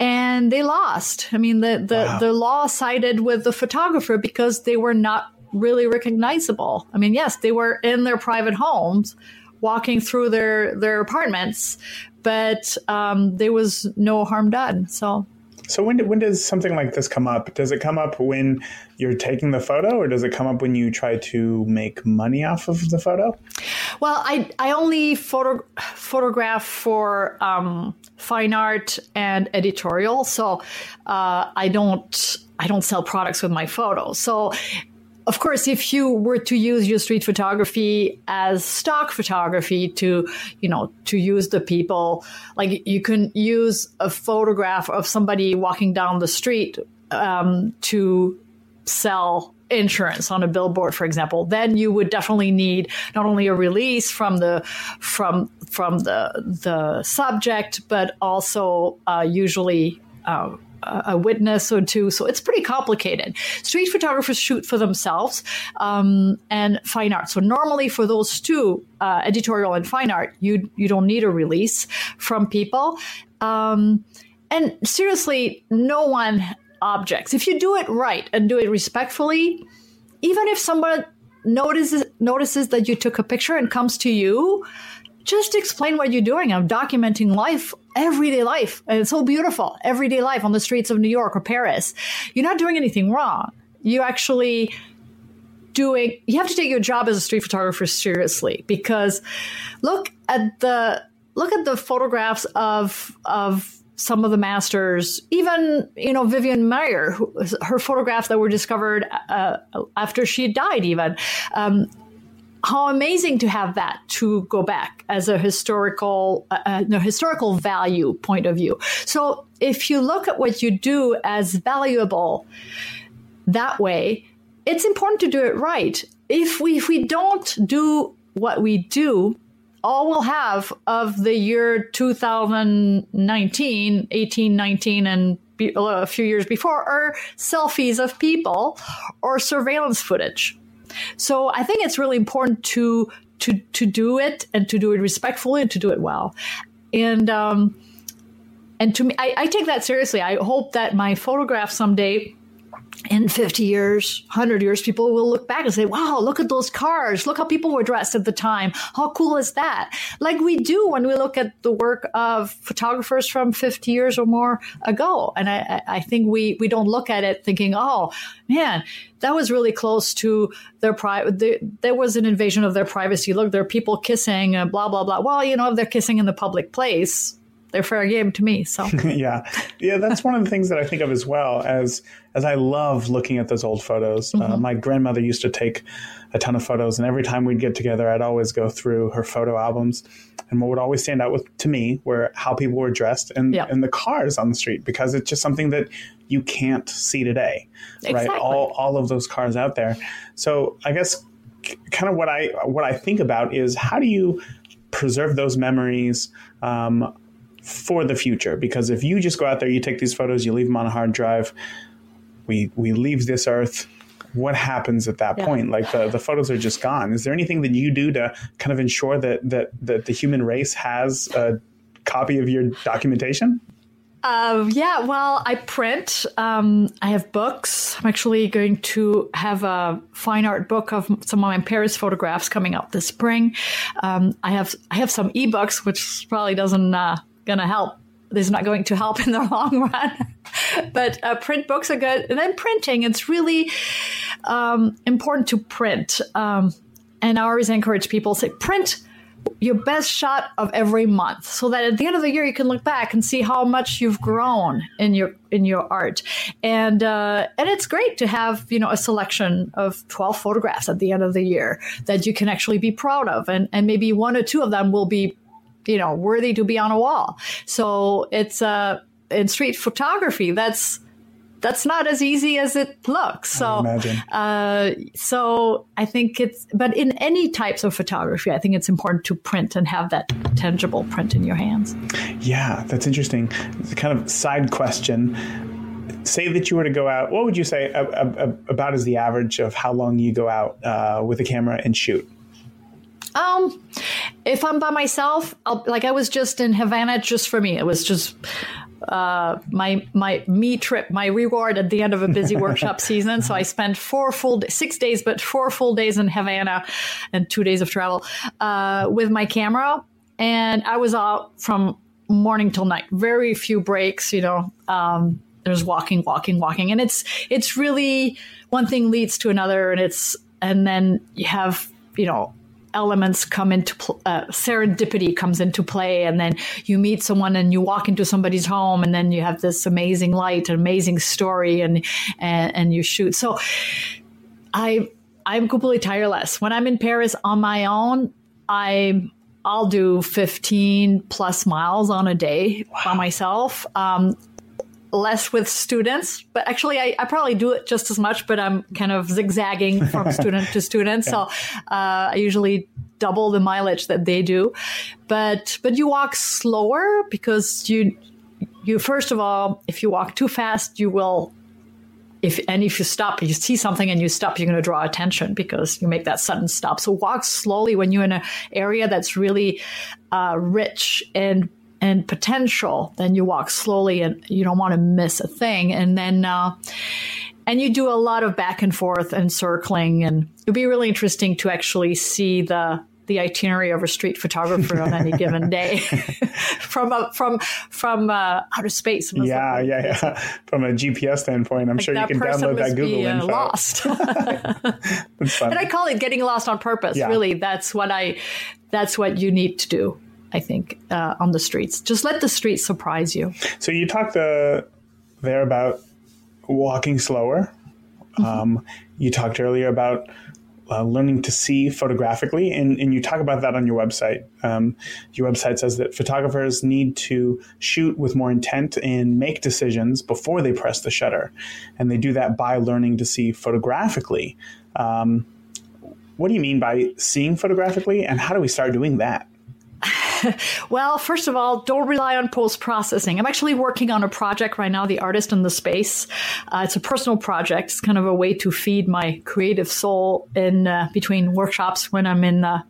B: and they lost i mean the the, wow. the law sided with the photographer because they were not really recognizable i mean yes they were in their private homes walking through their their apartments but um, there was no harm done so
A: so when when does something like this come up? Does it come up when you're taking the photo, or does it come up when you try to make money off of the photo?
B: Well, I I only photo photograph for um, fine art and editorial, so uh, I don't I don't sell products with my photos. So of course, if you were to use your street photography as stock photography to, you know, to use the people, like you can use a photograph of somebody walking down the street um, to sell insurance on a billboard for example then you would definitely need not only a release from the from from the the subject but also uh, usually uh, a witness or two. So it's pretty complicated. Street photographers shoot for themselves um, and fine art. So normally for those two, uh, editorial and fine art, you you don't need a release from people. Um, and seriously, no one objects. If you do it right and do it respectfully, even if someone notices notices that you took a picture and comes to you just explain what you're doing. I'm documenting life, everyday life. And it's so beautiful. Everyday life on the streets of New York or Paris. You're not doing anything wrong. You actually doing you have to take your job as a street photographer seriously because look at the look at the photographs of of some of the masters, even you know Vivian Maier, who, her photographs that were discovered uh, after she died, even um, how amazing to have that to go back as a historical uh, uh, historical value point of view. So if you look at what you do as valuable that way, it's important to do it right. If we if we don't do what we do, all we'll have of the year 2019, 18, 19, and a few years before are selfies of people or surveillance footage. So I think it's really important to to to do it and to do it respectfully and to do it well. And um, and to me, I, I take that seriously. I hope that my photograph someday in 50 years, 100 years, people will look back and say, wow, look at those cars. Look how people were dressed at the time. How cool is that? Like we do when we look at the work of photographers from 50 years or more ago. And I, I think we, we don't look at it thinking, oh, man, that was really close to their private. The, there was an invasion of their privacy. Look, there are people kissing, blah, blah, blah. Well, you know, if they're kissing in the public place, they're fair game to me. So
A: yeah, yeah, that's one of the things that I think of as well as as I love looking at those old photos. Uh, mm-hmm. Uh, my grandmother used to take a ton of photos, and every time we'd get together, I'd always go through her photo albums. And what would always stand out with to me were how people were dressed and yeah. and the cars on the street because it's just something that you can't see today, exactly. right? All all of those cars out there. So I guess kind of what I what I think about is how do you preserve those memories um, for the future because if you just go out there you take these photos you leave them on a hard drive we we leave this earth what happens at that yeah. point like the, the photos are just gone is there anything that you do to kind of ensure that that that the human race has a copy of your documentation
B: uh, yeah, well, I print. Um, I have books. I'm actually going to have a fine art book of some of my Paris photographs coming out this spring. Um, I have I have some ebooks, which probably doesn't uh, going to help. This is not going to help in the long run. but uh, print books are good. And then printing, it's really um, important to print. Um, and I always encourage people say print your best shot of every month so that at the end of the year you can look back and see how much you've grown in your in your art and uh, and it's great to have you know a selection of 12 photographs at the end of the year that you can actually be proud of and and maybe one or two of them will be you know worthy to be on a wall so it's uh in street photography that's that's not as easy as it looks. So, uh, so I think it's, but in any types of photography, I think it's important to print and have that tangible print in your hands.
A: Yeah, that's interesting. It's a kind of side question. Say that you were to go out, what would you say about is the average of how long you go out uh, with a camera and shoot?
B: Um, if I'm by myself, I'll, like I was just in Havana just for me. It was just uh, my my me trip, my reward at the end of a busy workshop season. So I spent four full six days, but four full days in Havana, and two days of travel uh, with my camera, and I was out from morning till night. Very few breaks, you know. Um, there's walking, walking, walking, and it's it's really one thing leads to another, and it's and then you have you know elements come into pl- uh, serendipity comes into play and then you meet someone and you walk into somebody's home and then you have this amazing light an amazing story and and, and you shoot so i i'm completely tireless when i'm in paris on my own i I'll do 15 plus miles on a day wow. by myself. Um, less with students, but actually I, I, probably do it just as much, but I'm kind of zigzagging from student to student. Yeah. So uh, I usually double the mileage that they do. But but you walk slower because you you first of all, if you walk too fast, you will if and if you stop, you see something and you stop, you're going to draw attention because you make that sudden stop. So walk slowly when you're in an area that's really uh, rich and and potential, then you walk slowly and you don't want to miss a thing. And then, uh, and you do a lot of back and forth and circling. And it'd be really interesting to actually see the, the itinerary of a street photographer on any given day from a, from from uh, outer space.
A: Yeah, yeah, yeah. From a GPS standpoint, I'm like sure you can download that Google be, uh.
B: Lost. that's fun. And I call it getting lost on purpose. Yeah. Really, that's what I. That's what you need to do. I think, uh, on the streets. Just let the streets surprise you.
A: So you talked uh, there about walking slower. Mm-hmm. Um, you talked earlier about uh, learning to see photographically, and, and, you talk about that on your website. Um, your website says that photographers need to shoot with more intent and make decisions before they press the shutter, and they do that by learning to see photographically. Um, what do you mean by seeing photographically, and how do we start doing that?
B: Well, first of all, don't rely on post processing. I'm actually working on a project right now, The Artist in the Space. Uh, it's a personal project. It's kind of a way to feed my creative soul in uh, between workshops when I'm in uh,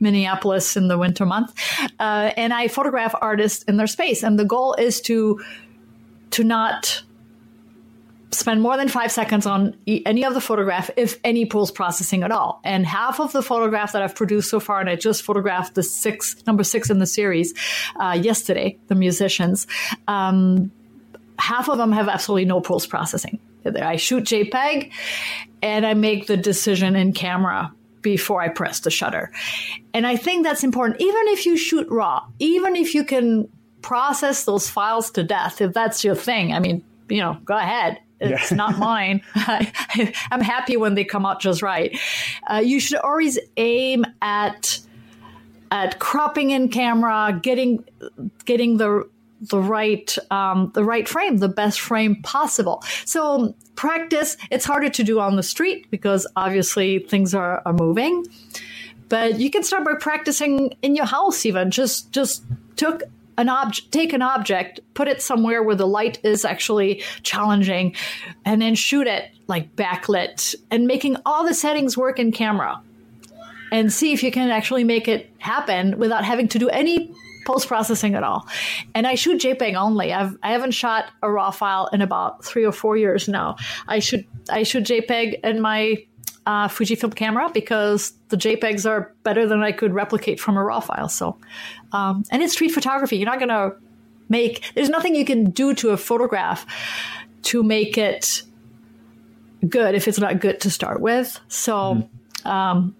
B: Minneapolis in the winter month. Uh, and I photograph artists in their space. And the goal is to to not spend more than five seconds on any of the photograph, if any post processing at all. And half of the photographs that I've produced so far, and I just photographed the six, number six in the series uh, yesterday, the musicians, um, half of them have absolutely no post processing. I shoot JPEG and I make the decision in camera before I press the shutter. And I think that's important. Even if you shoot raw, even if you can process those files to death, if that's your thing, I mean, you know, go ahead. It's yeah. not mine. I, am happy when they come out just right. Uh, you should always aim at at cropping in camera, getting getting the the right um, the right frame, the best frame possible. So practice. It's harder to do on the street because obviously things are, are moving. But you can start by practicing in your house. Even just just took an object, take an object, put it somewhere where the light is actually challenging, and then shoot it like backlit and making all the settings work in camera and see if you can actually make it happen without having to do any post processing at all. And I shoot JPEG only. I've I haven't shot a raw file in about three or four years now. I should I shoot JPEG in my uh, Fujifilm camera because the JPEGs are better than I could replicate from a RAW file. So, um, and it's street photography. You're not going to make, there's nothing you can do to a photograph to make it good if it's not good to start with. So. Mm-hmm. Um,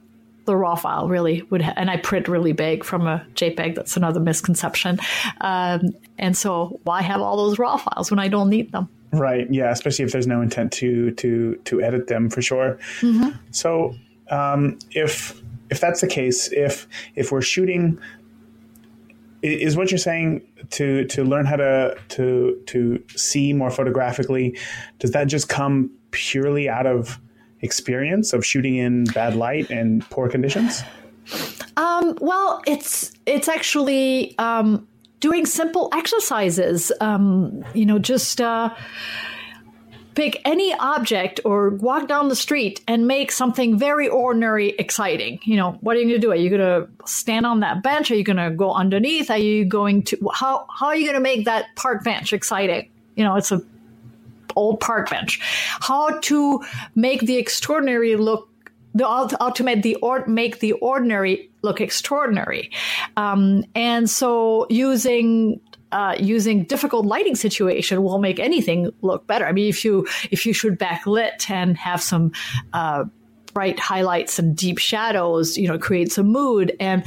B: the raw file really would, ha- and I print really big from a JPEG. That's another misconception. Um, and so, why have all those raw files when I don't need them?
A: Right. Yeah. Especially if there's no intent to to to edit them for sure. Mm-hmm. So, um, if if that's the case, if if we're shooting is what you're saying to to learn how to to to see more photographically does that just come purely out of experience of shooting in bad light and poor conditions?
B: Um, well it's it's actually um, doing simple exercises um, you know just uh, pick any object or walk down the street and make something very ordinary exciting. You know, what are you going to do? Are you going to stand on that bench? Are you going to go underneath? Are you going to how how are you going to make that park bench exciting? You know, it's a old park bench. How to make the extraordinary look the make the or, make the ordinary look extraordinary, um, and so using uh, using difficult lighting situation will make anything look better. I mean, if you if you should backlit and have some uh, bright highlights and deep shadows, you know, create some mood, and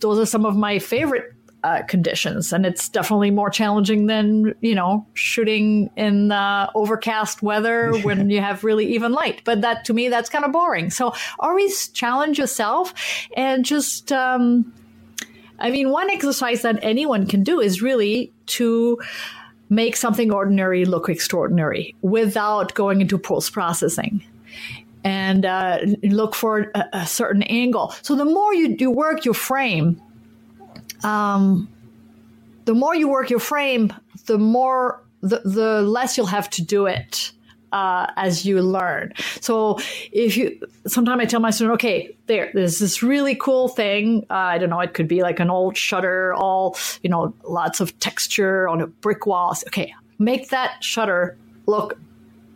B: those are some of my favorite uh, conditions, and it's definitely more challenging than you know shooting in uh, overcast weather when you have really even light. But that to me, that's kind of boring. So always challenge yourself and just. Um, I mean, one exercise that anyone can do is really to make something ordinary look extraordinary without going into post processing and uh, look for a, a, certain angle. So the more you, you work your frame, um, the more you work your frame, the more the, the less you'll have to do it uh, as you learn. So if you, sometimes I tell my student, okay, there, there's this really cool thing. Uh, I don't know, it could be like an old shutter, all, you know, lots of texture on a brick wall. Okay, make that shutter look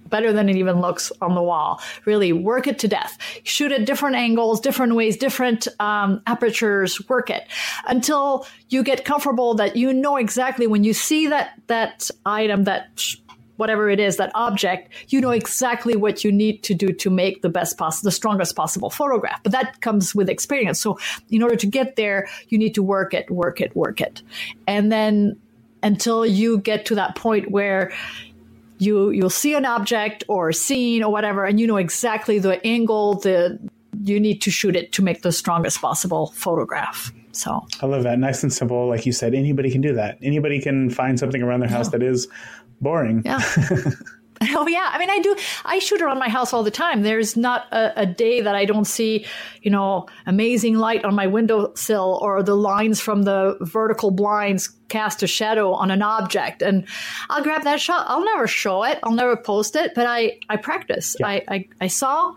B: better than it even looks on the wall. Really work it to death. Shoot at different angles, different ways, different um, apertures. Work it until you get comfortable that you know exactly when you see that that item that sh- whatever it is, that object, you know exactly what you need to do to make the best possible, the strongest possible photograph. But that comes with experience. So in order to get there, you need to work it, work it, work it. And then until you get to that point where you you'll see an object or scene or whatever and you know exactly the angle the you need to shoot it to make the strongest possible photograph so
A: I love that. Nice and simple. Like you said, anybody can do that. Anybody can find something around their house yeah. that is boring.
B: Yeah. Oh yeah, I mean, I do. I shoot around my house all the time. There's not a, a, day that I don't see, you know, amazing light on my windowsill or the lines from the vertical blinds cast a shadow on an object, and I'll grab that shot. I'll never show it. I'll never post it, but I I practice. Yeah. I, I I saw,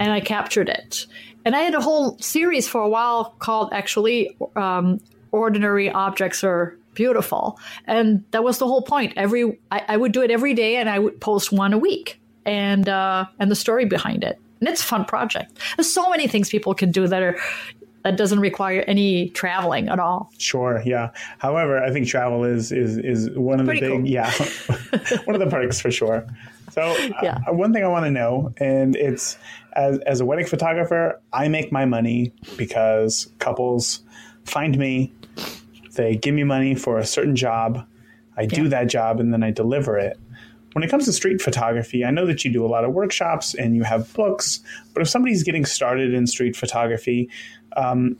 B: and I captured it. And I had a whole series for a while called actually um, "Ordinary Objects Are beautiful. And that was the whole point. Every I, I would do it every day, and I would post one a week, and uh, and the story behind it. And it's a fun project. There's so many things people can do that are that doesn't require any traveling at all.
A: Sure, yeah. However, I think travel is is is one of Pretty the big cool. yeah one of the perks for sure. So uh, yeah. Uh, one thing I want to know, and it's as as a wedding photographer, I make my money because couples find me they give me money for a certain job. I yeah. do that job and then I deliver it. When it comes to street photography, I know that you do a lot of workshops and you have books, but if somebody's getting started in street photography, um,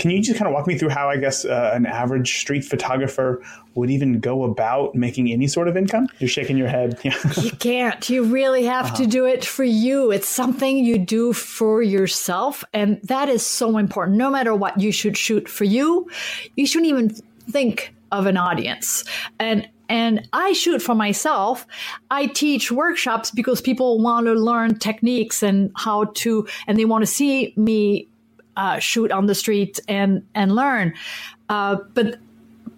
A: can you just kind of walk me through how I guess uh, an average street photographer would even go about making any sort of income? You're shaking your head.
B: Yeah. you can't. You really have uh-huh. to do it for you. It's something you do for yourself, and that is so important. No matter what, you should shoot for you. You shouldn't even think of an audience. And and I shoot for myself. I teach workshops because people want to learn techniques and how to, and they want to see me uh, shoot on the street and and learn. Uh, but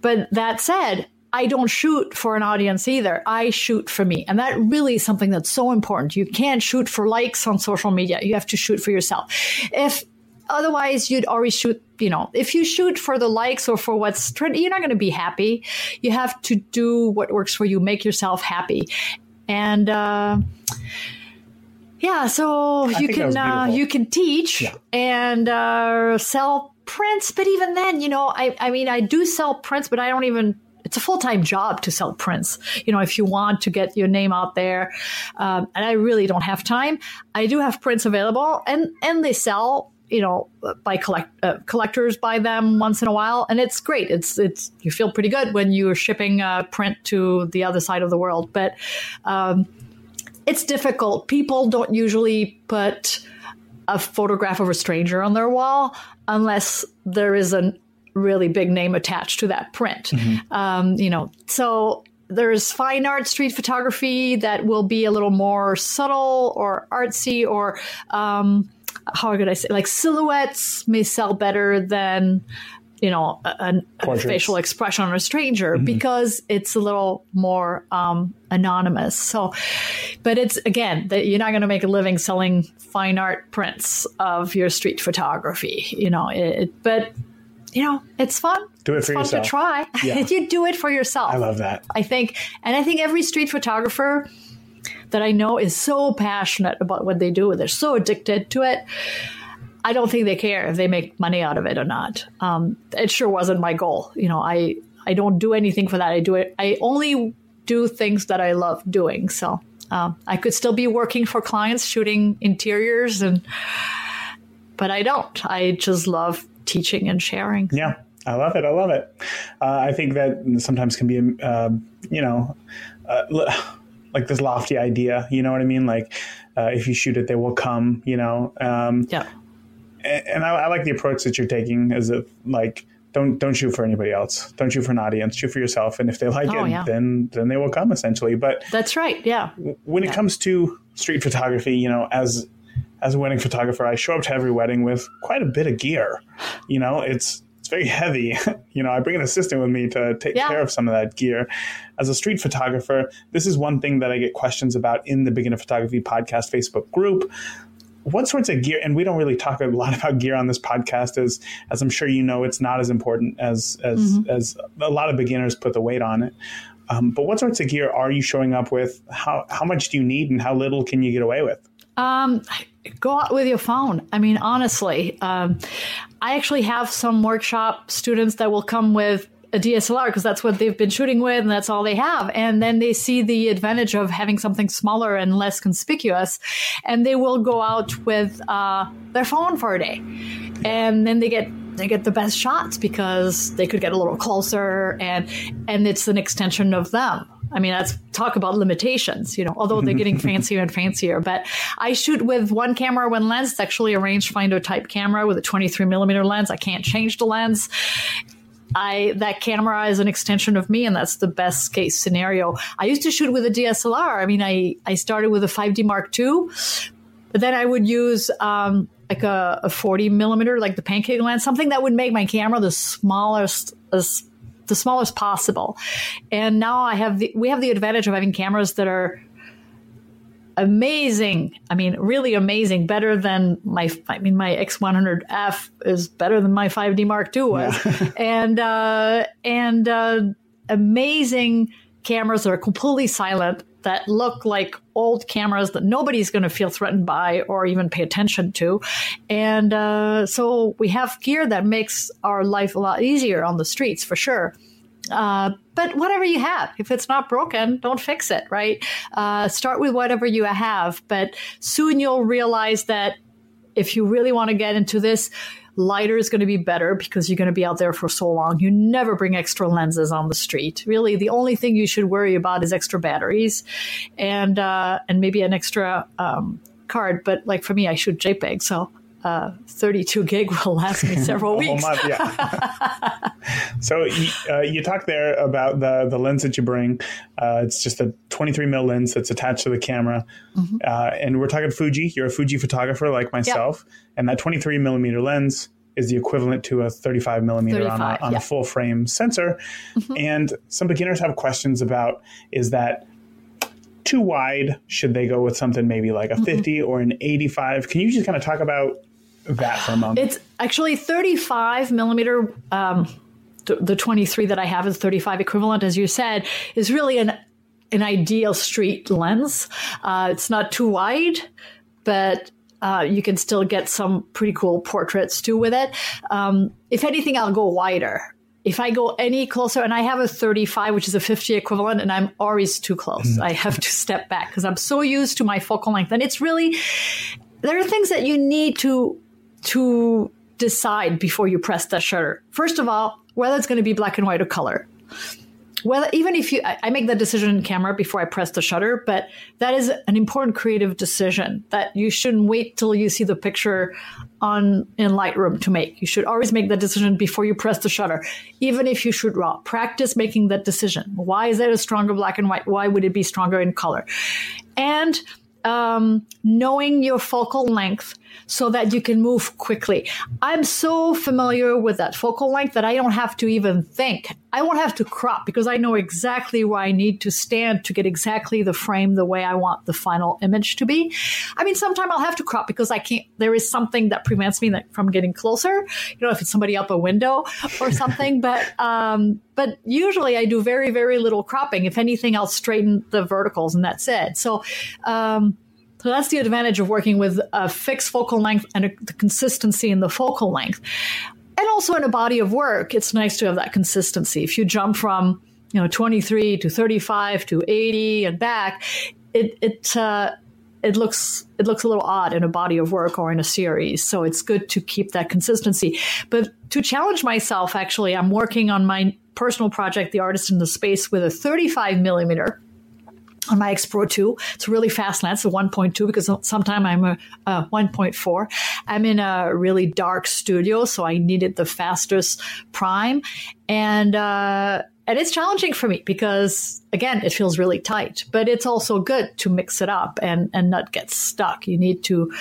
B: but that said, I don't shoot for an audience either. I shoot for me. And that really is something that's so important. You can't shoot for likes on social media. You have to shoot for yourself. If otherwise you'd always shoot you know if you shoot for the likes or for what's trend you're not going to be happy you have to do what works for you make yourself happy and uh, yeah so you
A: that was
B: can uh, you can teach
A: Yeah.
B: and uh, sell prints but even then you know I, I mean i do sell prints but i don't even it's a full-time job to sell prints. You know if you want to get your name out there um, and i really don't have time i do have prints available and and they sell you know by collect uh, collectors buy them once in a while and it's great. It's it's you feel pretty good when you're shipping a print to the other side of the world. But um, it's difficult people don't usually put a photograph of a stranger on their wall unless there is a really big name attached to that print. Um, you know, so there's fine art street photography that will be a little more subtle or artsy or um, how could I say like silhouettes may sell better than you know a, a- facial expression on a stranger because it's a little more um, anonymous. So, but it's again that you're not going to make a living selling fine art prints of your street photography. You know, it, but you know it's fun.
A: Do it
B: it's
A: for
B: fun
A: yourself.
B: to try.
A: Yeah.
B: you do it for yourself.
A: I love that.
B: I think, and I think every street photographer that I know is so passionate about what they do. They're so addicted to it. I don't think they care if they make money out of it or not. Um, it sure wasn't my goal. You know, I I don't do anything for that. I do it. I only do things that I love doing. So um, I could still be working for clients, shooting interiors, and but I don't. I just love teaching and sharing.
A: Yeah, I love it. I love it. Uh, I think that sometimes can be, uh, you know, uh, like this lofty idea. You know what I mean? Like, uh, if you shoot it, they will come. You know, um,
B: Yeah.
A: And, I, I like the approach that you're taking. As if like. Don't don't shoot for anybody else. Don't shoot for an audience. Shoot for yourself, and if they like
B: Oh,
A: it,
B: yeah.
A: then then they will come. Essentially, but
B: That's right. Yeah.
A: when it comes to street photography, you know, as as a wedding photographer, I show up to every wedding with quite a bit of gear. You know, it's it's very heavy. you know, I bring an assistant with me to take
B: Yeah.
A: care of some of that gear. As a street photographer, this is one thing that I get questions about in the Beginner Photography Podcast Facebook group. What sorts of gear? And we don't really talk a lot about gear on this podcast, as as I'm sure you know, it's not as important as as as a lot of beginners put the weight on it. Um, but what sorts of gear are you showing up with? How how much do you need, and how little can you get away with?
B: Um, go out with your phone. I mean, honestly, um, I actually have some workshop students that will come with a DSLR because that's what they've been shooting with and that's all they have. And then they see the advantage of having something smaller and less conspicuous, and they will go out with uh, their phone for a day, and then they get they get the best shots because they could get a little closer and and it's an extension of them. I mean, that's talk about limitations, you know, although they're getting fancier and fancier. But I shoot with one camera, one lens. It's actually a rangefinder type camera with a 23 millimeter lens. I can't change the lens. I that camera is an extension of me, and that's the best case scenario. I used to shoot with a DSLR. I mean, I I started with a 5D Mark II, but then I would use um, like a, a 40 millimeter, like the pancake lens, something that would make my camera the smallest as the smallest possible. And now I have the, we have the advantage of having cameras that are amazing. I mean, really amazing. Better than my, I mean, my X100F is better than my 5D Mark II was, and uh, and uh, amazing cameras that are completely silent that look like old cameras that nobody's going to feel threatened by or even pay attention to. And uh, so we have gear that makes our life a lot easier on the streets for sure. Uh, but whatever you have, if it's not broken, don't fix it, right? Uh, start with whatever you have, but soon you'll realize that if you really want to get into this, lighter is going to be better because you're going to be out there for so long. You never bring extra lenses on the street. Really, the only thing you should worry about is extra batteries, and uh, and maybe an extra um, card. But like for me, I shoot JPEG, so. Uh, 32 gig will last me several weeks.
A: month, yeah. so you, uh, you talked there about the the lens that you bring. Uh, it's just a 23 mil lens that's attached to the camera,
B: Mm-hmm.
A: uh, and we're talking Fuji. You're a Fuji photographer like myself, and that 23 millimeter lens is the equivalent to a 35 millimeter on, a, on
B: yeah. Mm-hmm.
A: a full frame sensor. And some beginners have questions about is that too wide? Should they go with something maybe like a
B: Mm-hmm.
A: 50 or an 85? Can you just kind of talk about that for a moment?
B: It's actually 35 millimeter. Um, the, the 23 that I have is 35 equivalent, as you said, is really an an ideal street lens. Uh, it's not too wide, but uh, you can still get some pretty cool portraits too with it. Um, if anything, I'll go wider. If I go any closer, and I have a 35, which is a 50 equivalent, and I'm always too close, I have to step back because I'm so used to my focal length. And it's really, there are things that you need to, to decide before you press that shutter. First of all, whether it's going to be black and white or color well, even if you, I make that decision in camera before I press the shutter, but that is an important creative decision that you shouldn't wait till you see the picture on in Lightroom to make. You should always make that decision before you press the shutter, even if you shoot raw. Practice making that decision. Why is that a stronger black and white? Why would it be stronger in color? And um, knowing your focal length so that you can move quickly. I'm so familiar with that focal length that I don't have to even think. I won't have to crop because I know exactly where I need to stand to get exactly the frame the way I want the final image to be. I mean, sometimes I'll have to crop because I can't, there is something that prevents me from getting closer. You know, if it's somebody up a window or something, but, um, but usually I do very, very little cropping. If anything, I'll straighten the verticals and that's it. So, um, so that's the advantage of working with a fixed focal length and a, the consistency in the focal length. And also in a body of work, it's nice to have that consistency. If you jump from, you know, 23 to 35 to 80 and back, it, it, uh, it looks it looks a little odd in a body of work or in a series. So it's good to keep that consistency. But to challenge myself, actually, I'm working on my personal project, The Artist in the Space, with a 35 millimeter on my X Pro 2. It's a really fast lens, a 1.2, because sometimes I'm a, a 1.4. I'm in a really dark studio, so I needed the fastest prime. And, uh, and it's challenging for me because again it feels really tight but it's also good to mix it up and and not get stuck you need to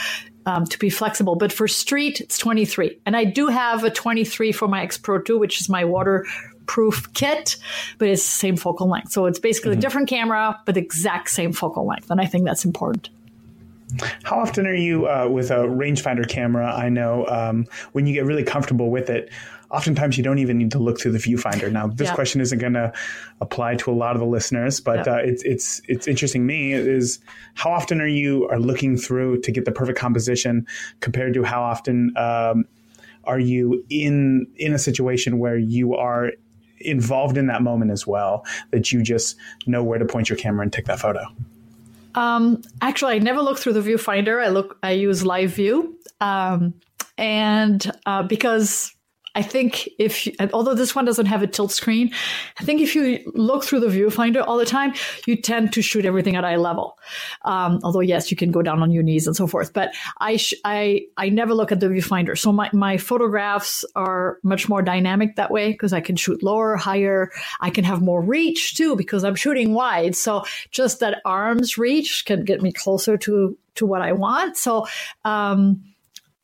B: um, to be flexible but for street it's 23 and i do have a 23 for my x pro 2 which is my water proof kit, but it's the same focal length. So it's basically mm-hmm. a different camera, but the exact same focal length. And I think that's important.
A: How often are you uh, with a rangefinder camera? I know um, when you get really comfortable with it, oftentimes you don't even need to look through the viewfinder. Now, this yeah. question isn't going to apply to a lot of the listeners, but yeah. uh, it's it's it's interesting. Me is how often are you are looking through to get the perfect composition compared to how often um, are you in in a situation where you are involved in that moment as well that you just know where to point your camera and take that photo?
B: Um, actually, I never look through the viewfinder. I look, I use live view. Um, and uh, because I think if, you, although this one doesn't have a tilt screen, I think if you look through the viewfinder all the time, you tend to shoot everything at eye level. Um, although yes, you can go down on your knees and so forth, but I, sh- I, I never look at the viewfinder. So my, my photographs are much more dynamic that way because I can shoot lower, higher. I can have more reach too because I'm shooting wide. So just that arm's reach can get me closer to, to what I want. So, um,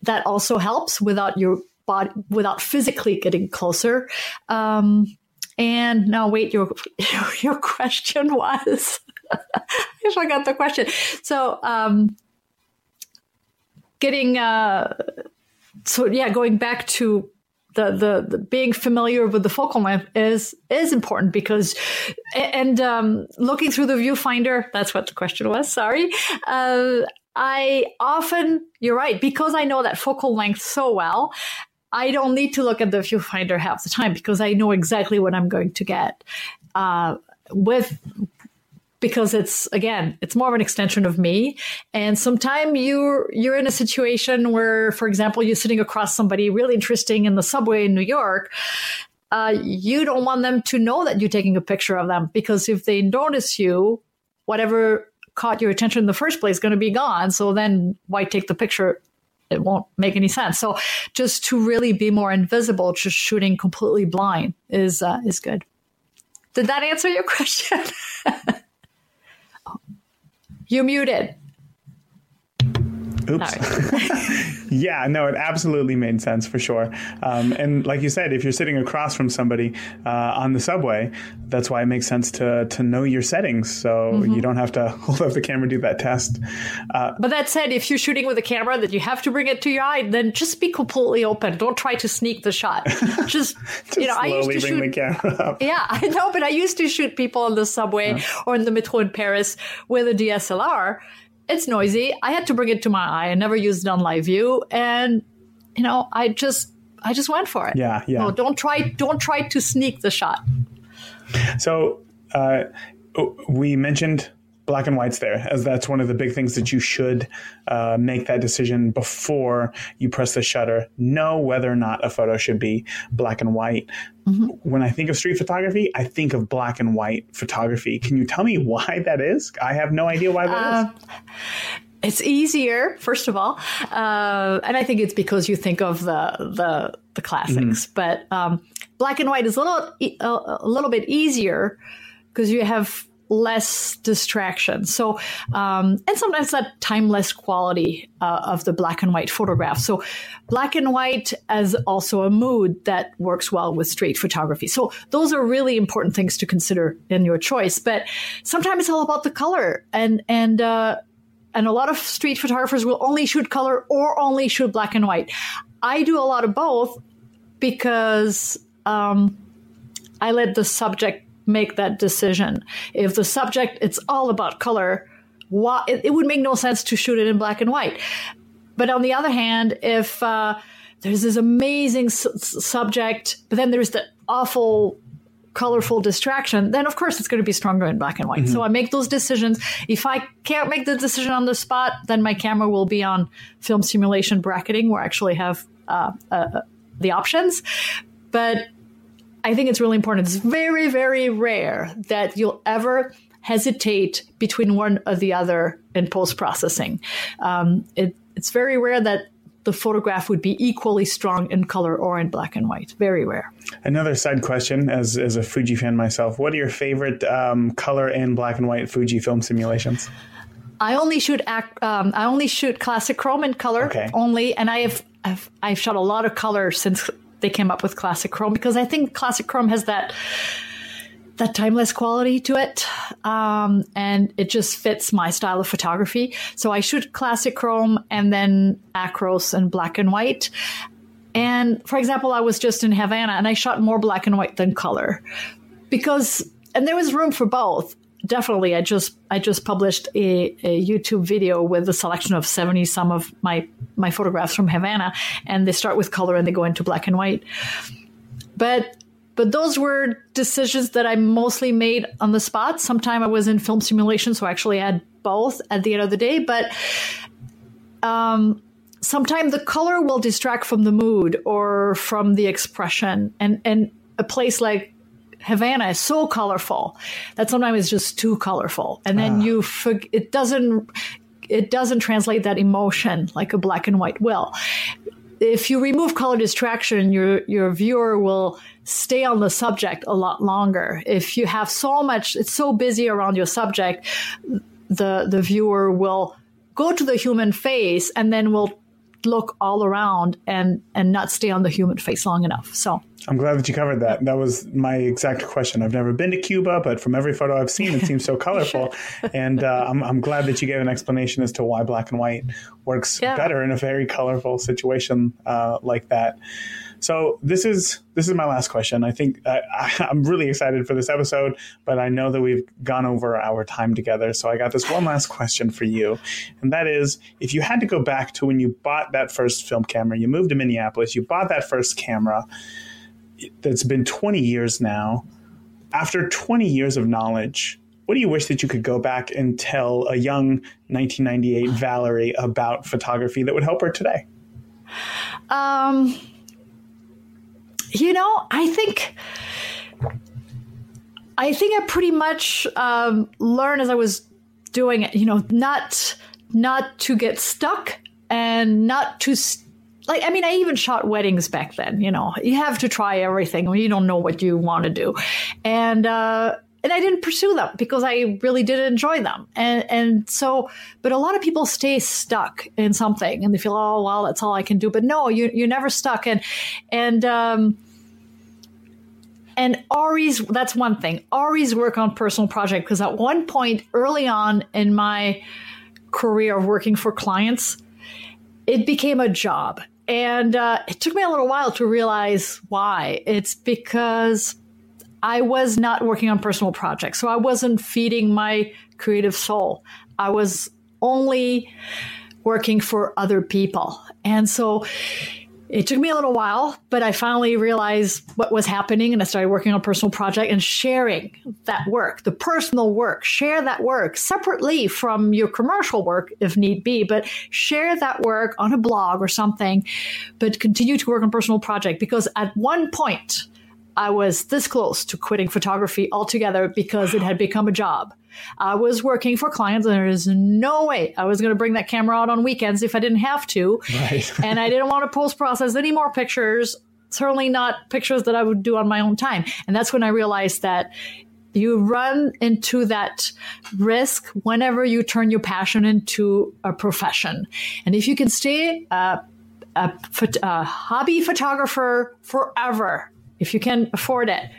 B: that also helps without your body without physically getting closer. Um, and now, wait, your your question was I forgot the question. So, um, getting uh, so yeah, going back to the, the, the, being familiar with the focal length is is important because and um, looking through the viewfinder that's what the question was sorry uh, I often you're right because I know that focal length so well I don't need to look at the viewfinder half the time because I know exactly what I'm going to get. Uh, with because it's again it's more of an extension of me and sometimes you're you're in a situation where for example you're sitting across somebody really interesting in the subway in new york uh, you don't want them to know that you're taking a picture of them because if they notice you whatever caught your attention in the first place is going to be gone so then why take the picture it won't make any sense. So just to really be more invisible, just shooting completely blind is uh, is good. Did that answer your question? you muted.
A: Oops. yeah, no, it absolutely made sense for sure. Um, and like you said, if you're sitting across from somebody uh, on the subway, that's why it makes sense to to know your settings, so mm-hmm. you don't have to hold up the camera do that test.
B: Uh, but that said, if you're shooting with a camera that you have to bring it to your eye, then just be completely open. Don't try to sneak the shot. Just,
A: just you know, I used to shoot.
B: Yeah, I know, but I used to shoot people on the subway yeah. or in the metro in Paris with a DSLR it's noisy. I had to bring it to my eye. I never used it on live view, and you know, I just I just went for it.
A: Yeah, yeah.
B: No, don't try don't try to sneak the shot.
A: So uh, we mentioned black and whites there, as that's one of the big things that you should uh, make that decision before you press the shutter. Know whether or not a photo should be black and white. Mm-hmm. When I think of street photography, I think of black and white photography. Can you tell me why that is? I have no idea why that uh, is.
B: It's easier, first of all, uh, and I think it's because you think of the the, the classics. Mm. But um, black and white is a little a, a little bit easier because you have less distraction. So, um, and sometimes that timeless quality uh, of the black and white photograph. So, black and white as also a mood that works well with street photography. So, those are really important things to consider in your choice. But sometimes it's all about the color and and. Uh, and a lot of street photographers will only shoot color or only shoot black and white. I do a lot of both because um, I let the subject make that decision. If the subject it's all about color, why, it, it, would make no sense to shoot it in black and white. But on the other hand, if uh, there's this amazing subject, but then there's the awful colorful distraction, then of course it's going to be stronger in black and white. Mm-hmm. So I make those decisions. If I can't make the decision on the spot, then my camera will be on film simulation bracketing, where I actually have uh, uh, the options. But I think it's really important. It's very, very rare that you'll ever hesitate between one or the other in post processing. Um, it, it's very rare that the photograph would be equally strong in color or in black and white. Very rare.
A: Another side question, as as a Fuji fan myself, what are your favorite um, color and black and white Fuji film simulations?
B: I only shoot um, I only shoot classic chrome in color okay. only, and I have I've, I've shot a lot of color since they came up with classic chrome because I think classic chrome has that that timeless quality to it, um, and it just fits my style of photography. So I shoot classic chrome and then acros and black and white. And for example, I was just in Havana and I shot more black and white than color because, and there was room for both definitely i just i just published a, a, youtube video with a selection of 70 some of my my photographs from havana and they start with color and they go into black and white. But but those were decisions that i mostly made on the spot. Sometime i was in film simulation so i actually had both at the end of the day but um sometimes the color will distract from the mood or from the expression. And and a place like Havana is so colorful that sometimes it's just too colorful, and then uh. you for, it doesn't it doesn't translate that emotion like a black and white will. If you remove color distraction, your your viewer will stay on the subject a lot longer. If you have so much, it's so busy around your subject, the the viewer will go to the human face and then will look all around and and not stay on the human face long enough. So
A: I'm glad that you covered that. That was my exact question. I've never been to Cuba, but from every photo I've seen, it seems so colorful. and uh, I'm, I'm glad that you gave an explanation as to why black and white works yeah. better in a very colorful situation uh, like that. So this is this is my last question. I think I, I'm really excited for this episode, but I know that we've gone over our time together. So I got this one last question for you, and that is: if you had to go back to when you bought that first film camera, you moved to Minneapolis, you bought that first camera that's been 20 years now. After 20 years of knowledge, what do you wish that you could go back and tell a young 1998 Valerie about photography that would help her today?
B: Um, you know, I think I think I pretty much um, learned as I was doing it. You know, not not to get stuck and not to. St- like I mean, I even shot weddings back then. You know, you have to try everything you don't know what you want to do, and uh, and I didn't pursue them because I really did enjoy them. And and so, but a lot of people stay stuck in something and they feel, oh well, that's all I can do. But no, you you're never stuck. And and um, and Ari's that's one thing. Ari's work on personal project because at one point early on in my career of working for clients, it became a job. And uh, it took me a little while to realize why. It's because I was not working on personal projects. So I wasn't feeding my creative soul. I was only working for other people. And so it took me a little while, but I finally realized what was happening and I started working on personal project and sharing that work, the personal work, share that work separately from your commercial work if need be, but share that work on a blog or something, but continue to work on personal project because at one point I was this close to quitting photography altogether because it had become a job. I was working for clients, and there is no way I was going to bring that camera out on weekends if I didn't have to. Right. and I didn't want to post process any more pictures, certainly not pictures that I would do on my own time. And that's when I realized that you run into that risk whenever you turn your passion into a profession. And if you can stay a, a, a hobby photographer forever, if you can afford it,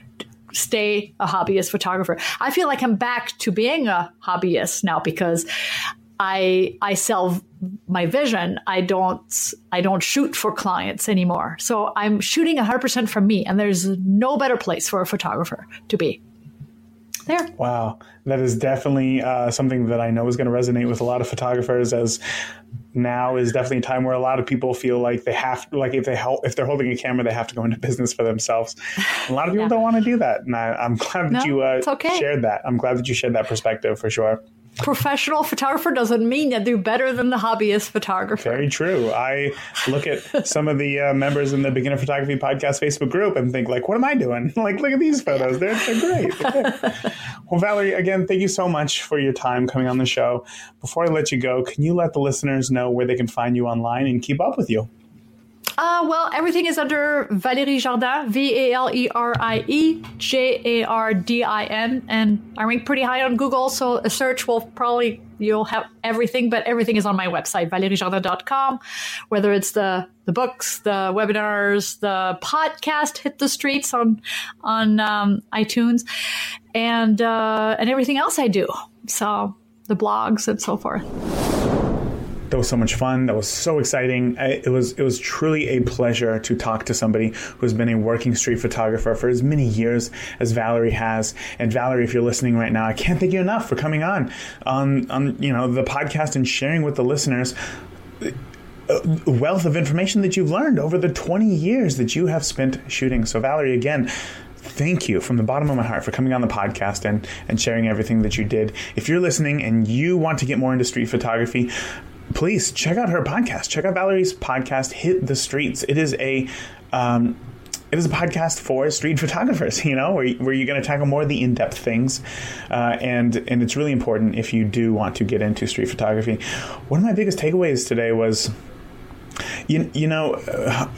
B: stay a hobbyist photographer. I feel like I'm back to being a hobbyist now because I I sell my vision. I don't I don't shoot for clients anymore. So I'm shooting 100% from me and there's no better place for a photographer to be. There.
A: Wow, that is definitely uh, something that I know is going to resonate with a lot of photographers as now is definitely a time where a lot of people feel like they have like if they help if they're holding a camera they have to go into business for themselves a lot of people yeah. don't want to do that and I, am glad that no, you uh, okay. shared that i'm glad that you shared that perspective for sure
B: professional photographer doesn't mean you do better than the hobbyist photographer.
A: Very true. I look at some of the uh, members in the Beginner Photography Podcast Facebook group and think, like, what am I doing? like, look at these photos. They're, they're great. They're great. well, Valerie, again, thank you so much for your time coming on the show. Before I let you go, can you let the listeners know where they can find you online and keep up with you?
B: Uh, well, everything is under Valérie Jardin, V A L E R I E J A R D I N, and I rank pretty high on Google. So a search will probably you'll have everything, but everything is on my website, valeriejardin.com. Whether it's the the books, the webinars, the podcast, hit the streets on on um, iTunes, and uh, and everything else I do. So the blogs and so forth
A: that was so much fun. That was so exciting. It was it was truly a pleasure to talk to somebody who's been a working street photographer for as many years as Valerie has. And Valerie, if you're listening right now, I can't thank you enough for coming on on on you know the podcast and sharing with the listeners a wealth of information that you've learned over the 20 years that you have spent shooting. So Valerie, again, thank you from the bottom of my heart for coming on the podcast and, and sharing everything that you did. If you're listening and you want to get more into street photography, please check out her podcast. Check out Valerie's podcast, Hit the Streets. It is a um, it is a podcast for street photographers, you know, where, where you're going to tackle more of the in-depth things, uh, and and it's really important if you do want to get into street photography. One of my biggest takeaways today was, you you know. Uh,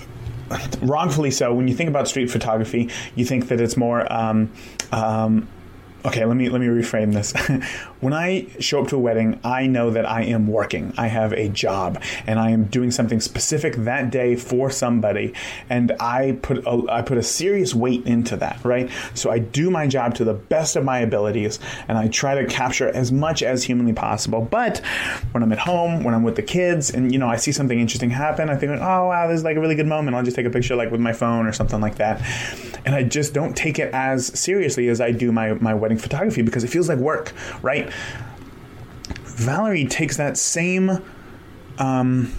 A: wrongfully so. When you think about street photography, you think that it's more um, um, okay let me let me reframe this when i show up to a wedding i know that i am working. I have a job and i am doing something specific that day for somebody and i put a, i put a serious weight into that right? So i do my job to the best of my abilities and i try to capture as much as humanly possible. But when i'm at home when i'm with the kids and you know i see something interesting happen i think oh wow this is like a really good moment. I'll just take a picture like with my phone or something like that. And i just don't take it as seriously as i do my my wedding wedding photography because it feels like work, right? Valerie takes that same um,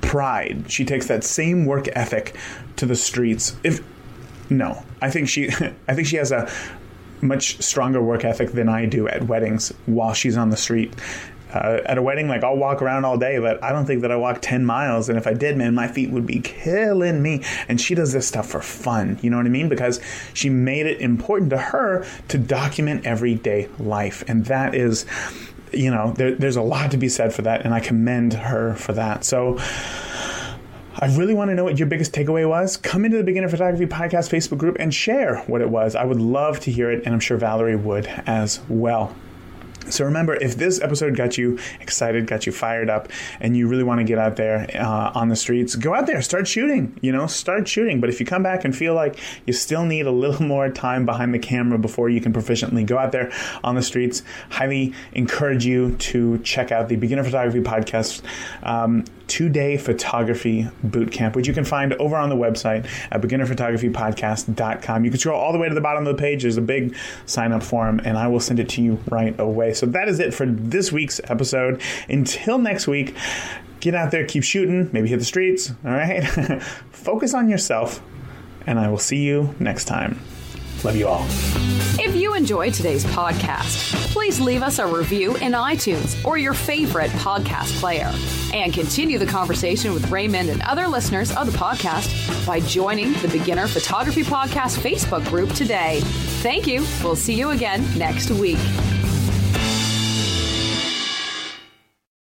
A: pride. She takes that same work ethic to the streets. If no, I think she, I think she has a much stronger work ethic than I do at weddings while she's on the street uh, at a wedding, like I'll walk around all day, but I don't think that I walk 10 miles. And if I did, man, my feet would be killing me. And she does this stuff for fun. You know what I mean? Because she made it important to her to document everyday life. And that is, you know, there, there's a lot to be said for that. And I commend her for that. So, I really want to know what your biggest takeaway was. Come into the Beginner Photography Podcast Facebook group and share what it was. I would love to hear it, and I'm sure Valerie would as well. So remember, if this episode got you excited, got you fired up, and you really want to get out there uh, on the streets, go out there, start shooting. You know, start shooting. But if you come back and feel like you still need a little more time behind the camera before you can proficiently go out there on the streets, highly encourage you to check out the Beginner Photography Podcast. Um, two day photography boot camp, which you can find over on the website at beginnerphotographypodcast.com. You can scroll all the way to the bottom of the page. There's a big sign up form, and I will send it to you right away. So that is it for this week's episode. Until next week, get out there, keep shooting, maybe hit the streets. All right. Focus on yourself, and I will see you next time. Love you all.
C: If you enjoyed today's podcast, please leave us a review in iTunes or your favorite podcast player. And continue the conversation with Raymond and other listeners of the podcast by joining the Beginner Photography Podcast Facebook group today. Thank you. We'll see you again next week.